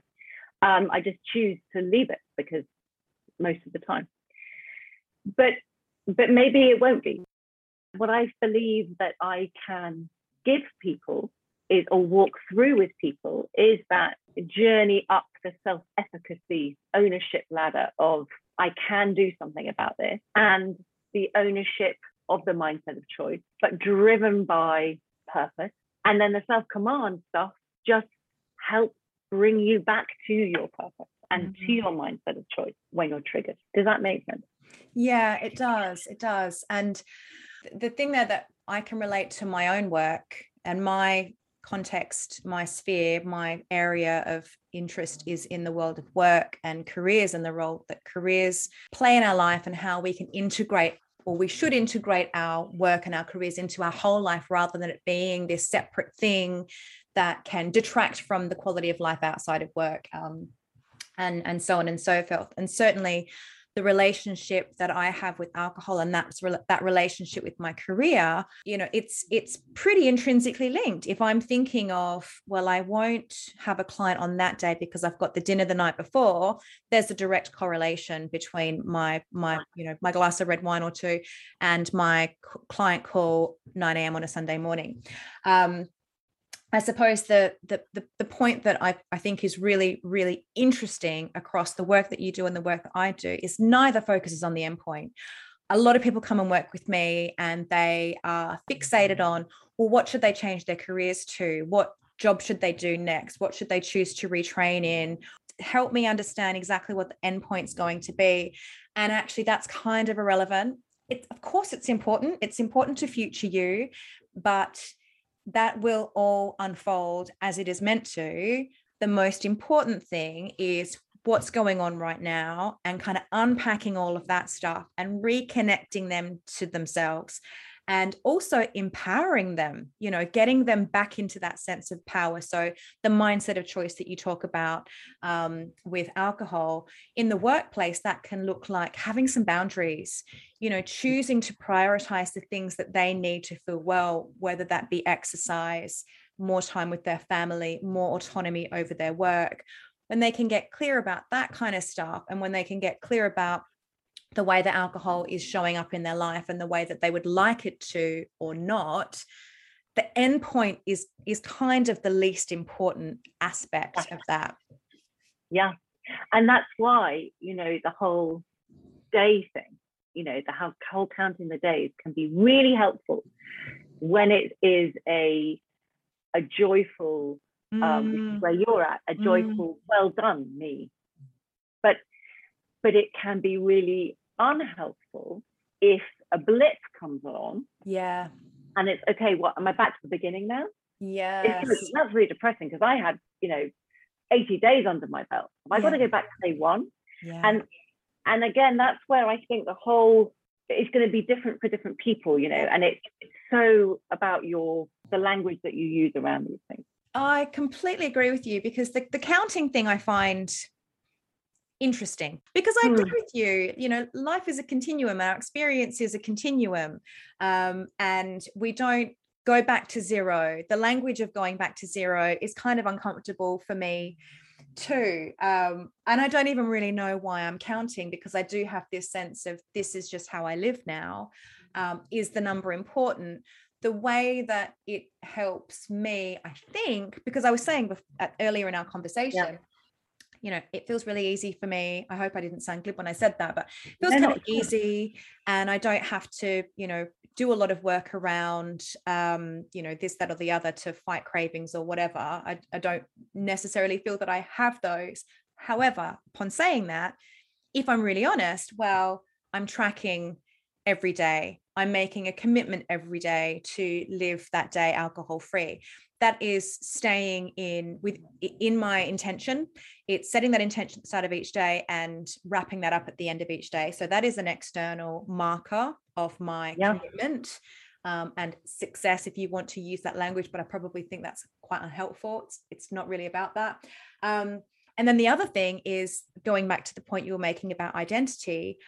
um, I just choose to leave it because most of the time. But but maybe it won't be. What I believe that I can give people is or walk through with people is that journey up the self-efficacy ownership ladder of I can do something about this and the ownership of the mindset of choice, but driven by purpose. And then the self command stuff just helps bring you back to your purpose and mm-hmm. to your mindset of choice when you're triggered. Does that make sense? Yeah, it does. It does. And the thing there that I can relate to my own work and my context, my sphere, my area of interest is in the world of work and careers and the role that careers play in our life and how we can integrate or we should integrate our work and our careers into our whole life rather than it being this separate thing that can detract from the quality of life outside of work um, and and so on and so forth. And certainly the relationship that I have with alcohol and that's that relationship with my career, you know, it's it's pretty intrinsically linked. If I'm thinking of, well, I won't have a client on that day because I've got the dinner the night before, there's a direct correlation between my my you know my glass of red wine or two and my client call 9 a.m. on a Sunday morning. Um, I suppose the, the the the, point that I, I think is really really interesting across the work that you do and the work that I do is neither focuses on the endpoint. A lot of people come and work with me and they are fixated on well what should they change their careers to? What job should they do next? What should they choose to retrain in? Help me understand exactly what the endpoint's going to be. And actually that's kind of irrelevant. It, of course it's important. It's important to future you but that will all unfold as it is meant to. The most important thing is what's going on right now and kind of unpacking all of that stuff and reconnecting them to themselves and also empowering them, you know, getting them back into that sense of power. So, the mindset of choice that you talk about um, with alcohol in the workplace, that can look like having some boundaries, you know, choosing to prioritize the things that they need to feel well, whether that be exercise, more time with their family, more autonomy over their work. When they can get clear about that kind of stuff, and when they can get clear about the way that alcohol is showing up in their life and the way that they would like it to or not the end point is is kind of the least important aspect of that yeah and that's why you know the whole day thing you know the whole counting the days can be really helpful when it is a a joyful um mm. where you're at a mm. joyful mm. well done me but it can be really unhelpful if a blip comes along. Yeah. And it's okay, what am I back to the beginning now? Yeah. That's really depressing because I had, you know, 80 days under my belt. I've yeah. got to go back to day one. Yeah. And and again, that's where I think the whole is going to be different for different people, you know, and it's so about your the language that you use around these things. I completely agree with you because the, the counting thing I find interesting because I agree hmm. with you. You know, life is a continuum, our experience is a continuum. Um, and we don't go back to zero. The language of going back to zero is kind of uncomfortable for me too. Um, and I don't even really know why I'm counting because I do have this sense of this is just how I live now. Um, is the number important? The way that it helps me, I think, because I was saying earlier in our conversation, yeah you know, it feels really easy for me. I hope I didn't sound glib when I said that, but it feels kind of easy. And I don't have to, you know, do a lot of work around, um, you know, this, that, or the other to fight cravings or whatever. I, I don't necessarily feel that I have those. However, upon saying that, if I'm really honest, well, I'm tracking every day. I'm making a commitment every day to live that day alcohol free that is staying in with in my intention. It's setting that intention at the start of each day and wrapping that up at the end of each day. So that is an external marker of my yeah. commitment um, and success if you want to use that language but i probably think that's quite unhelpful. It's, it's not really about that. Um, and then the other thing is going back to the point you were making about identity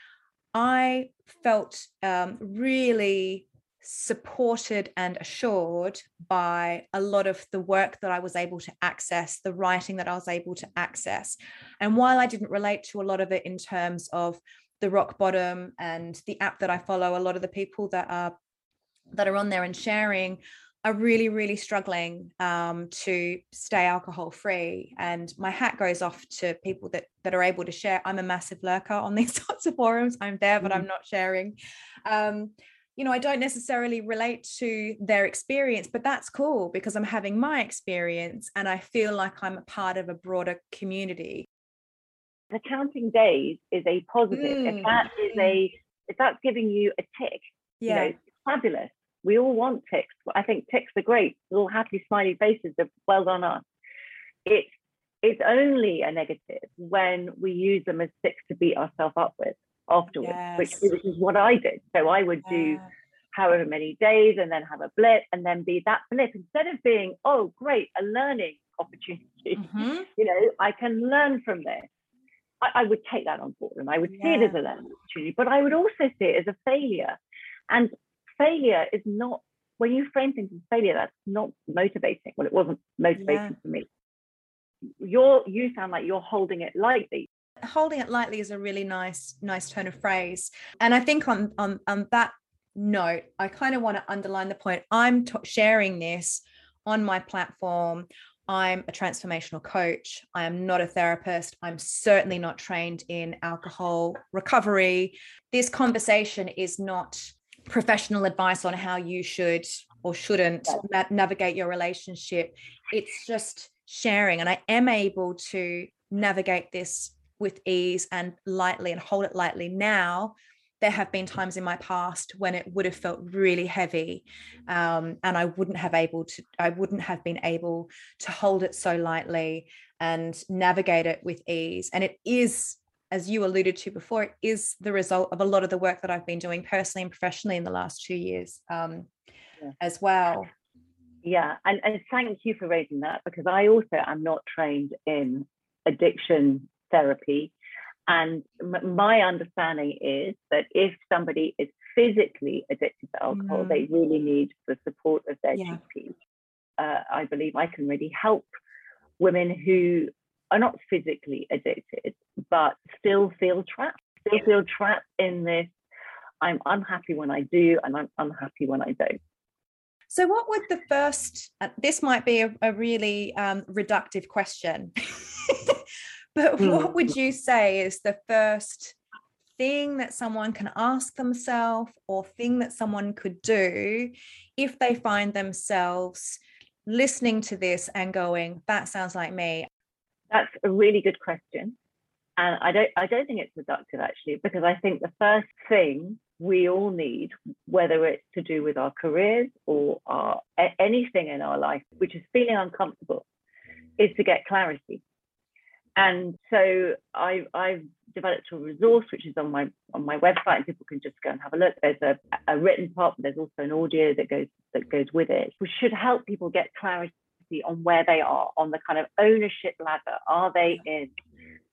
i felt um, really supported and assured by a lot of the work that I was able to access, the writing that I was able to access. And while I didn't relate to a lot of it in terms of the rock bottom and the app that I follow, a lot of the people that are that are on there and sharing are really, really struggling um, to stay alcohol free. And my hat goes off to people that that are able to share. I'm a massive lurker on *laughs* these sorts of forums. I'm there, but mm-hmm. I'm not sharing. Um, you know, I don't necessarily relate to their experience, but that's cool because I'm having my experience and I feel like I'm a part of a broader community. The counting days is a positive. Mm. If that is a, mm. if that's giving you a tick, yeah. you know, fabulous. We all want ticks. I think ticks are great. Little happy, smiley faces of well done us. It's it's only a negative when we use them as sticks to beat ourselves up with afterwards, yes. which, which is what I did. So I would do however many days and then have a blip and then be that blip instead of being, oh, great, a learning opportunity. Mm-hmm. *laughs* You know, I can learn from this. I, I, would take that on board and I would yeah. see it as a learning opportunity, but I would also see it as a failure. And failure is not, when you frame things as failure, that's not motivating. Well, it wasn't motivating yeah. for me. You're, you sound like you're holding it lightly. Holding it lightly is a really nice nice turn of phrase. And i think on on, on that note i kind of want to underline the point. I'm t- sharing this on my platform. I'm a transformational coach. I am not a therapist. I'm certainly not trained in alcohol recovery. This conversation is not professional advice on how you should or shouldn't navigate your relationship. It's just sharing and i am able to navigate this with ease and lightly and hold it lightly now. There have been times in my past when it would have felt really heavy um, and i wouldn't have able to i wouldn't have been able to hold it so lightly and navigate it with ease. And it is as you alluded to before is the result of a lot of the work that i've been doing personally and professionally in the last two years um, yeah. as well yeah and, and thank you for raising that because i also am not trained in addiction therapy and m- my understanding is that if somebody is physically addicted to alcohol, mm. they really need the support of their yeah. GP. Uh, I believe I can really help women who are not physically addicted, but still feel trapped, still feel trapped in this. I'm unhappy when I do, and I'm unhappy when I don't. So, what would the first? Uh, this might be a, a really um, reductive question, *laughs* but mm. what would you say is the first thing that someone can ask themselves or thing that someone could do if they find themselves listening to this and going, that sounds like me? That's a really good question. And I don't I don't think it's reductive actually, because I think the first thing we all need, whether it's to do with our careers or our anything in our life, which is feeling uncomfortable, is to get clarity. And so I, I've developed a resource which is on my on my website, and people can just go and have a look. There's a, a written part, but there's also an audio that goes that goes with it, which should help people get clarity on where they are on the kind of ownership ladder. Are they in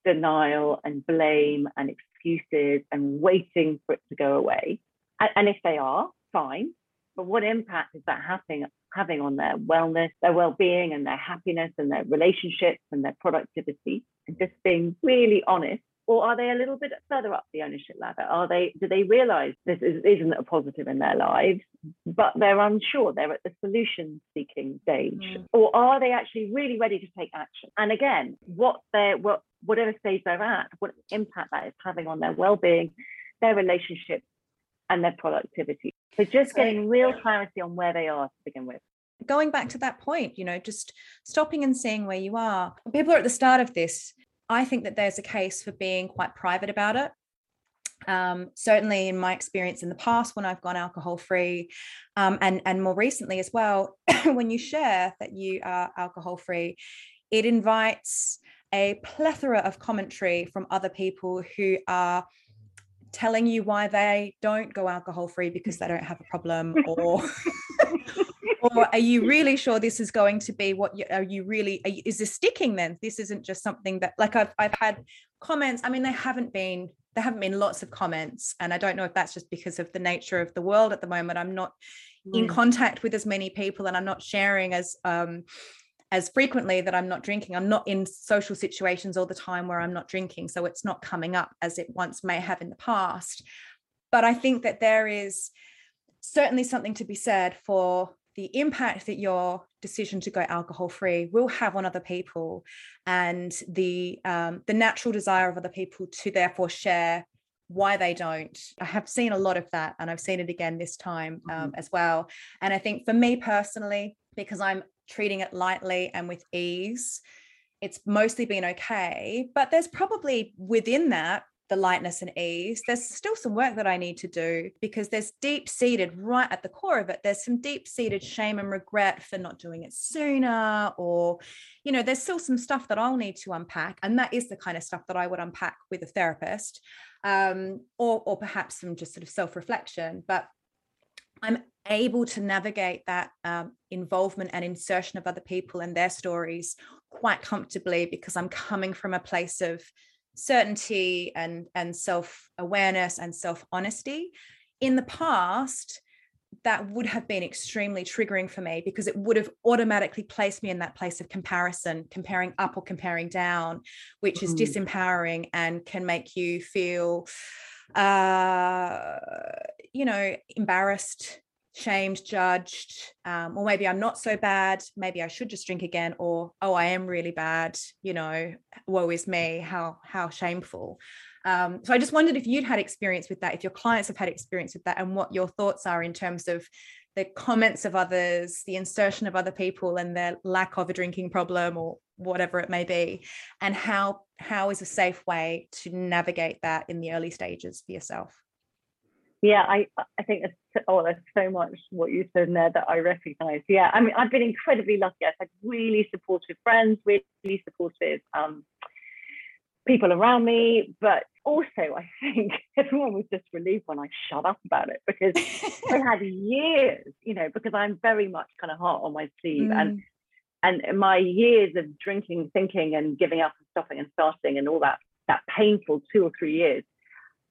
denial and blame and excuses and waiting for it to go away? And, and if they are, fine. But what impact is that having having on their wellness, their well-being, and their happiness, and their relationships, and their productivity? And just being really honest or are they a little bit further up the ownership ladder? Are they do they realize this is, isn't a positive in their lives but they're unsure they're at the solution seeking stage? Mm. or are they actually really ready to take action? And again what they're what whatever stage they're at what impact that is having on their well-being their relationships and their productivity. So just getting real clarity on where they are to begin with. Going back to that point you know just stopping and seeing where you are. People are at the start of this I think that there's a case for being quite private about it. Um, certainly, in my experience in the past, when I've gone alcohol free, um, and and more recently as well, *coughs* when you share that you are alcohol free, it invites a plethora of commentary from other people who are telling you why they don't go alcohol free because they don't have a problem or *laughs* *laughs* or are you really sure this is going to be what you are you really are you, is this sticking then? This isn't just something that like I've, I've had comments i mean they haven't been there haven't been lots of comments and i don't know if that's just because of the nature of the world at the moment. I'm not mm. in contact with as many people and i'm not sharing as um as frequently that i'm not drinking. I'm not in social situations all the time where i'm not drinking so it's not coming up as it once may have in the past. But i think that there is certainly something to be said for the impact that your decision to go alcohol free will have on other people and the um, the natural desire of other people to therefore share why they don't i have seen a lot of that and i've seen it again this time um, mm-hmm. as well and i think for me personally because i'm treating it lightly and with ease it's mostly been okay but there's probably within that the lightness and ease, there's still some work that I need to do because there's deep seated right at the core of it. There's some deep seated shame and regret for not doing it sooner, or, you know, there's still some stuff that I'll need to unpack. And that is the kind of stuff that I would unpack with a therapist, um, or, or perhaps some just sort of self reflection. But I'm able to navigate that um, involvement and insertion of other people and their stories quite comfortably because I'm coming from a place of certainty and and self-awareness and self-honesty in the past that would have been extremely triggering for me because it would have automatically placed me in that place of comparison comparing up or comparing down which is mm. disempowering and can make you feel uh you know embarrassed shamed, judged, um, or maybe I'm not so bad. Maybe I should just drink again, or oh, I am really bad. You know, woe is me. How how shameful. Um, so I just wondered if you'd had experience with that, if your clients have had experience with that, and what your thoughts are in terms of the comments of others, the insertion of other people, and their lack of a drinking problem or whatever it may be, and how how is a safe way to navigate that in the early stages for yourself. Yeah, I I think there's oh there's so much what you said in there that I recognise. Yeah, I mean I've been incredibly lucky. I've had really supportive friends, really supportive um, people around me, but also I think *laughs* everyone was just relieved when I shut up about it because I *laughs* had years, you know, because I'm very much kind of heart on my sleeve mm. and and my years of drinking, thinking, and giving up and stopping and starting and all that that painful two or three years,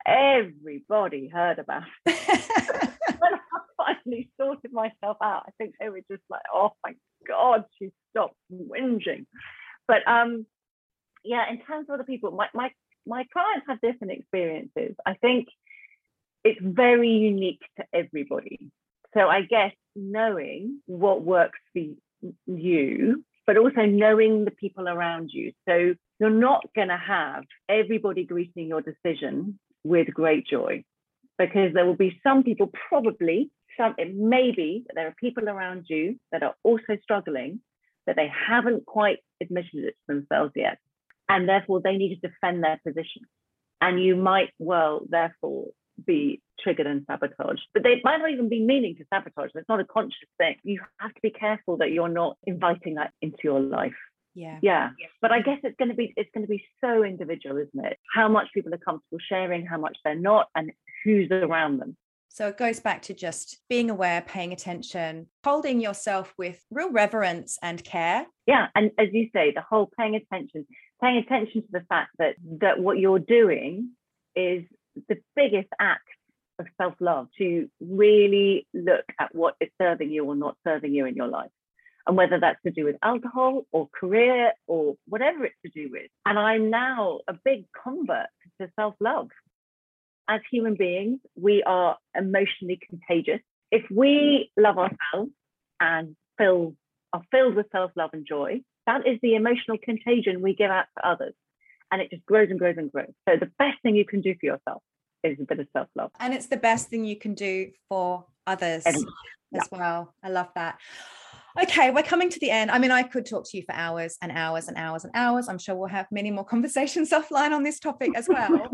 everybody heard about it. *laughs* when I finally sorted myself out, I think they were just like, "Oh my God, she stopped whinging." But um, yeah, in terms of other people, my my my clients have different experiences. I think it's very unique to everybody. So I guess knowing what works for you, but also knowing the people around you. So you're not going to have everybody greeting your decision with great joy because there will be some people, probably, some, it may be that there are people around you that are also struggling, that they haven't quite admitted it to themselves yet. And therefore, they need to defend their position. And you might well, therefore, be triggered and sabotaged. But they might not even be meaning to sabotage. It's not a conscious thing. You have to be careful that you're not inviting that into your life. Yeah. Yeah. But I guess it's going to be it's going to be so individual, isn't it? How much people are comfortable sharing, how much they're not, and who's around them. So it goes back to just being aware, paying attention, holding yourself with real reverence and care. Yeah, and as you say, the whole paying attention, paying attention to the fact that that what you're doing is the biggest act of self-love to really look at what is serving you or not serving you in your life and whether that's to do with alcohol or career or whatever it's to do with and i'm now a big convert to self-love as human beings we are emotionally contagious if we love ourselves and feel are filled with self-love and joy that is the emotional contagion we give out to others and it just grows and grows and grows. So the best thing you can do for yourself is a bit of self love. And it's the best thing you can do for others and, as yeah. well. I love that. Okay, we're coming to the end. I mean, I could talk to you for hours and hours and hours and hours. I'm sure we'll have many more *laughs* conversations offline on this topic as well. *laughs*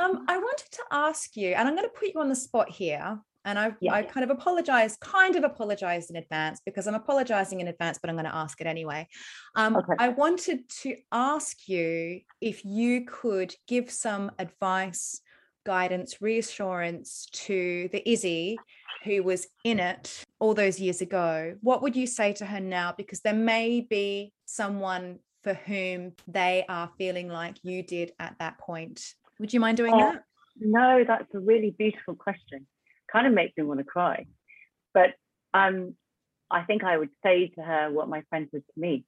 um, I wanted to ask you, and I'm going to put you on the spot here and I, yeah. I kind of apologize, kind of apologize in advance because I'm apologizing in advance, but I'm going to ask it anyway. Um, okay. I wanted to ask you if you could give some advice, guidance, reassurance to the Izzy who was in it all those years ago. What would you say to her now? Because there may be someone for whom they are feeling like you did at that point. Would you mind doing oh, that? No, that's a really beautiful question kind of makes me want to cry. But um, I think I would say to her what my friend said to me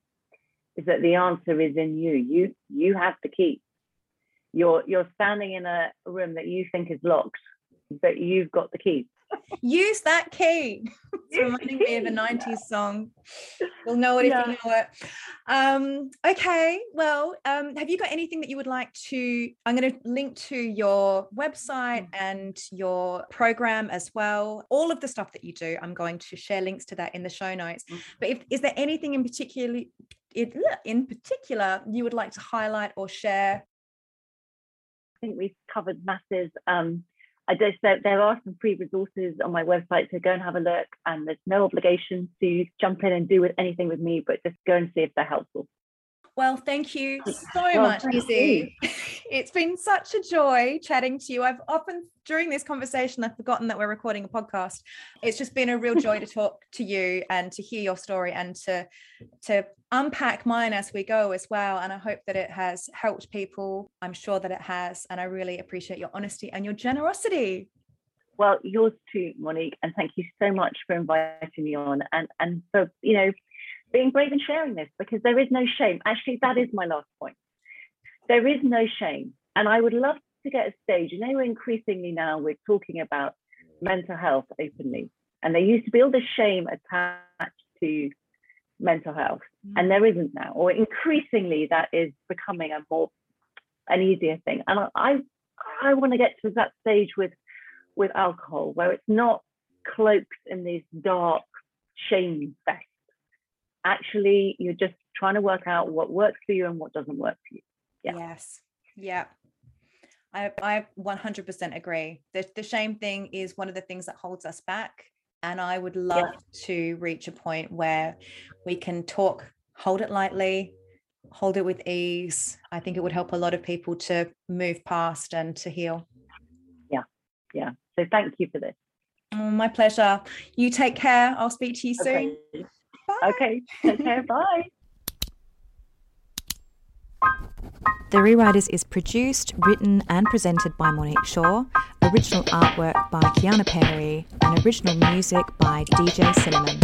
is that the answer is in you. You you have the key. You're you're standing in a room that you think is locked, but you've got the key. Use that key. *laughs* It's reminding me of a 90s song. You'll know it yeah. if you know it. Um, okay, well, um, have you got anything that you would like to? I'm going to link to your website mm. and your program as well. All of the stuff that you do, I'm going to share links to that in the show notes. Mm. But if, is there anything in particular, in particular, you would like to highlight or share? I think we've covered masses. Um, I just there are some free resources on my website, so go and have a look. And there's no obligation to jump in and do with anything with me, but just go and see if they're helpful. Well, thank you so well, much, Izzy. *laughs* It's been such a joy chatting to you. I've often, during this conversation, I've forgotten that we're recording a podcast. It's just been a real joy to talk *laughs* to you and to hear your story and to to unpack mine as we go as well. And I hope that it has helped people. I'm sure that it has. And I really appreciate your honesty and your generosity. Well, yours too, Monique. And thank you so much for inviting me on and and for, you know, being brave and sharing this because there is no shame. Actually, that is my last point. There is no shame. And I would love to get a stage. You know, increasingly now we're talking about mental health openly. And there used to be all the shame attached to mental health. Mm. And there isn't now. Or increasingly that is becoming a more an easier thing. And I I want to get to that stage with with alcohol where it's not cloaked in these dark shame fests actually you're just trying to work out what works for you and what doesn't work for you yeah. yes yeah I, I 100% agree. The, the shame thing is one of the things that holds us back. And I would love yeah. to reach a point where we can talk, hold it lightly, hold it with ease. I think it would help a lot of people to move past and to heal. Yeah. Yeah. So thank you for this. Oh, my pleasure. You take care. I'll speak to you soon. Okay. Bye. Okay. Take care. *laughs* Bye. The Rewriters is produced, written, and presented by Monique Shaw. Original artwork by Kiana Perry, and original music by DJ Cinnamon.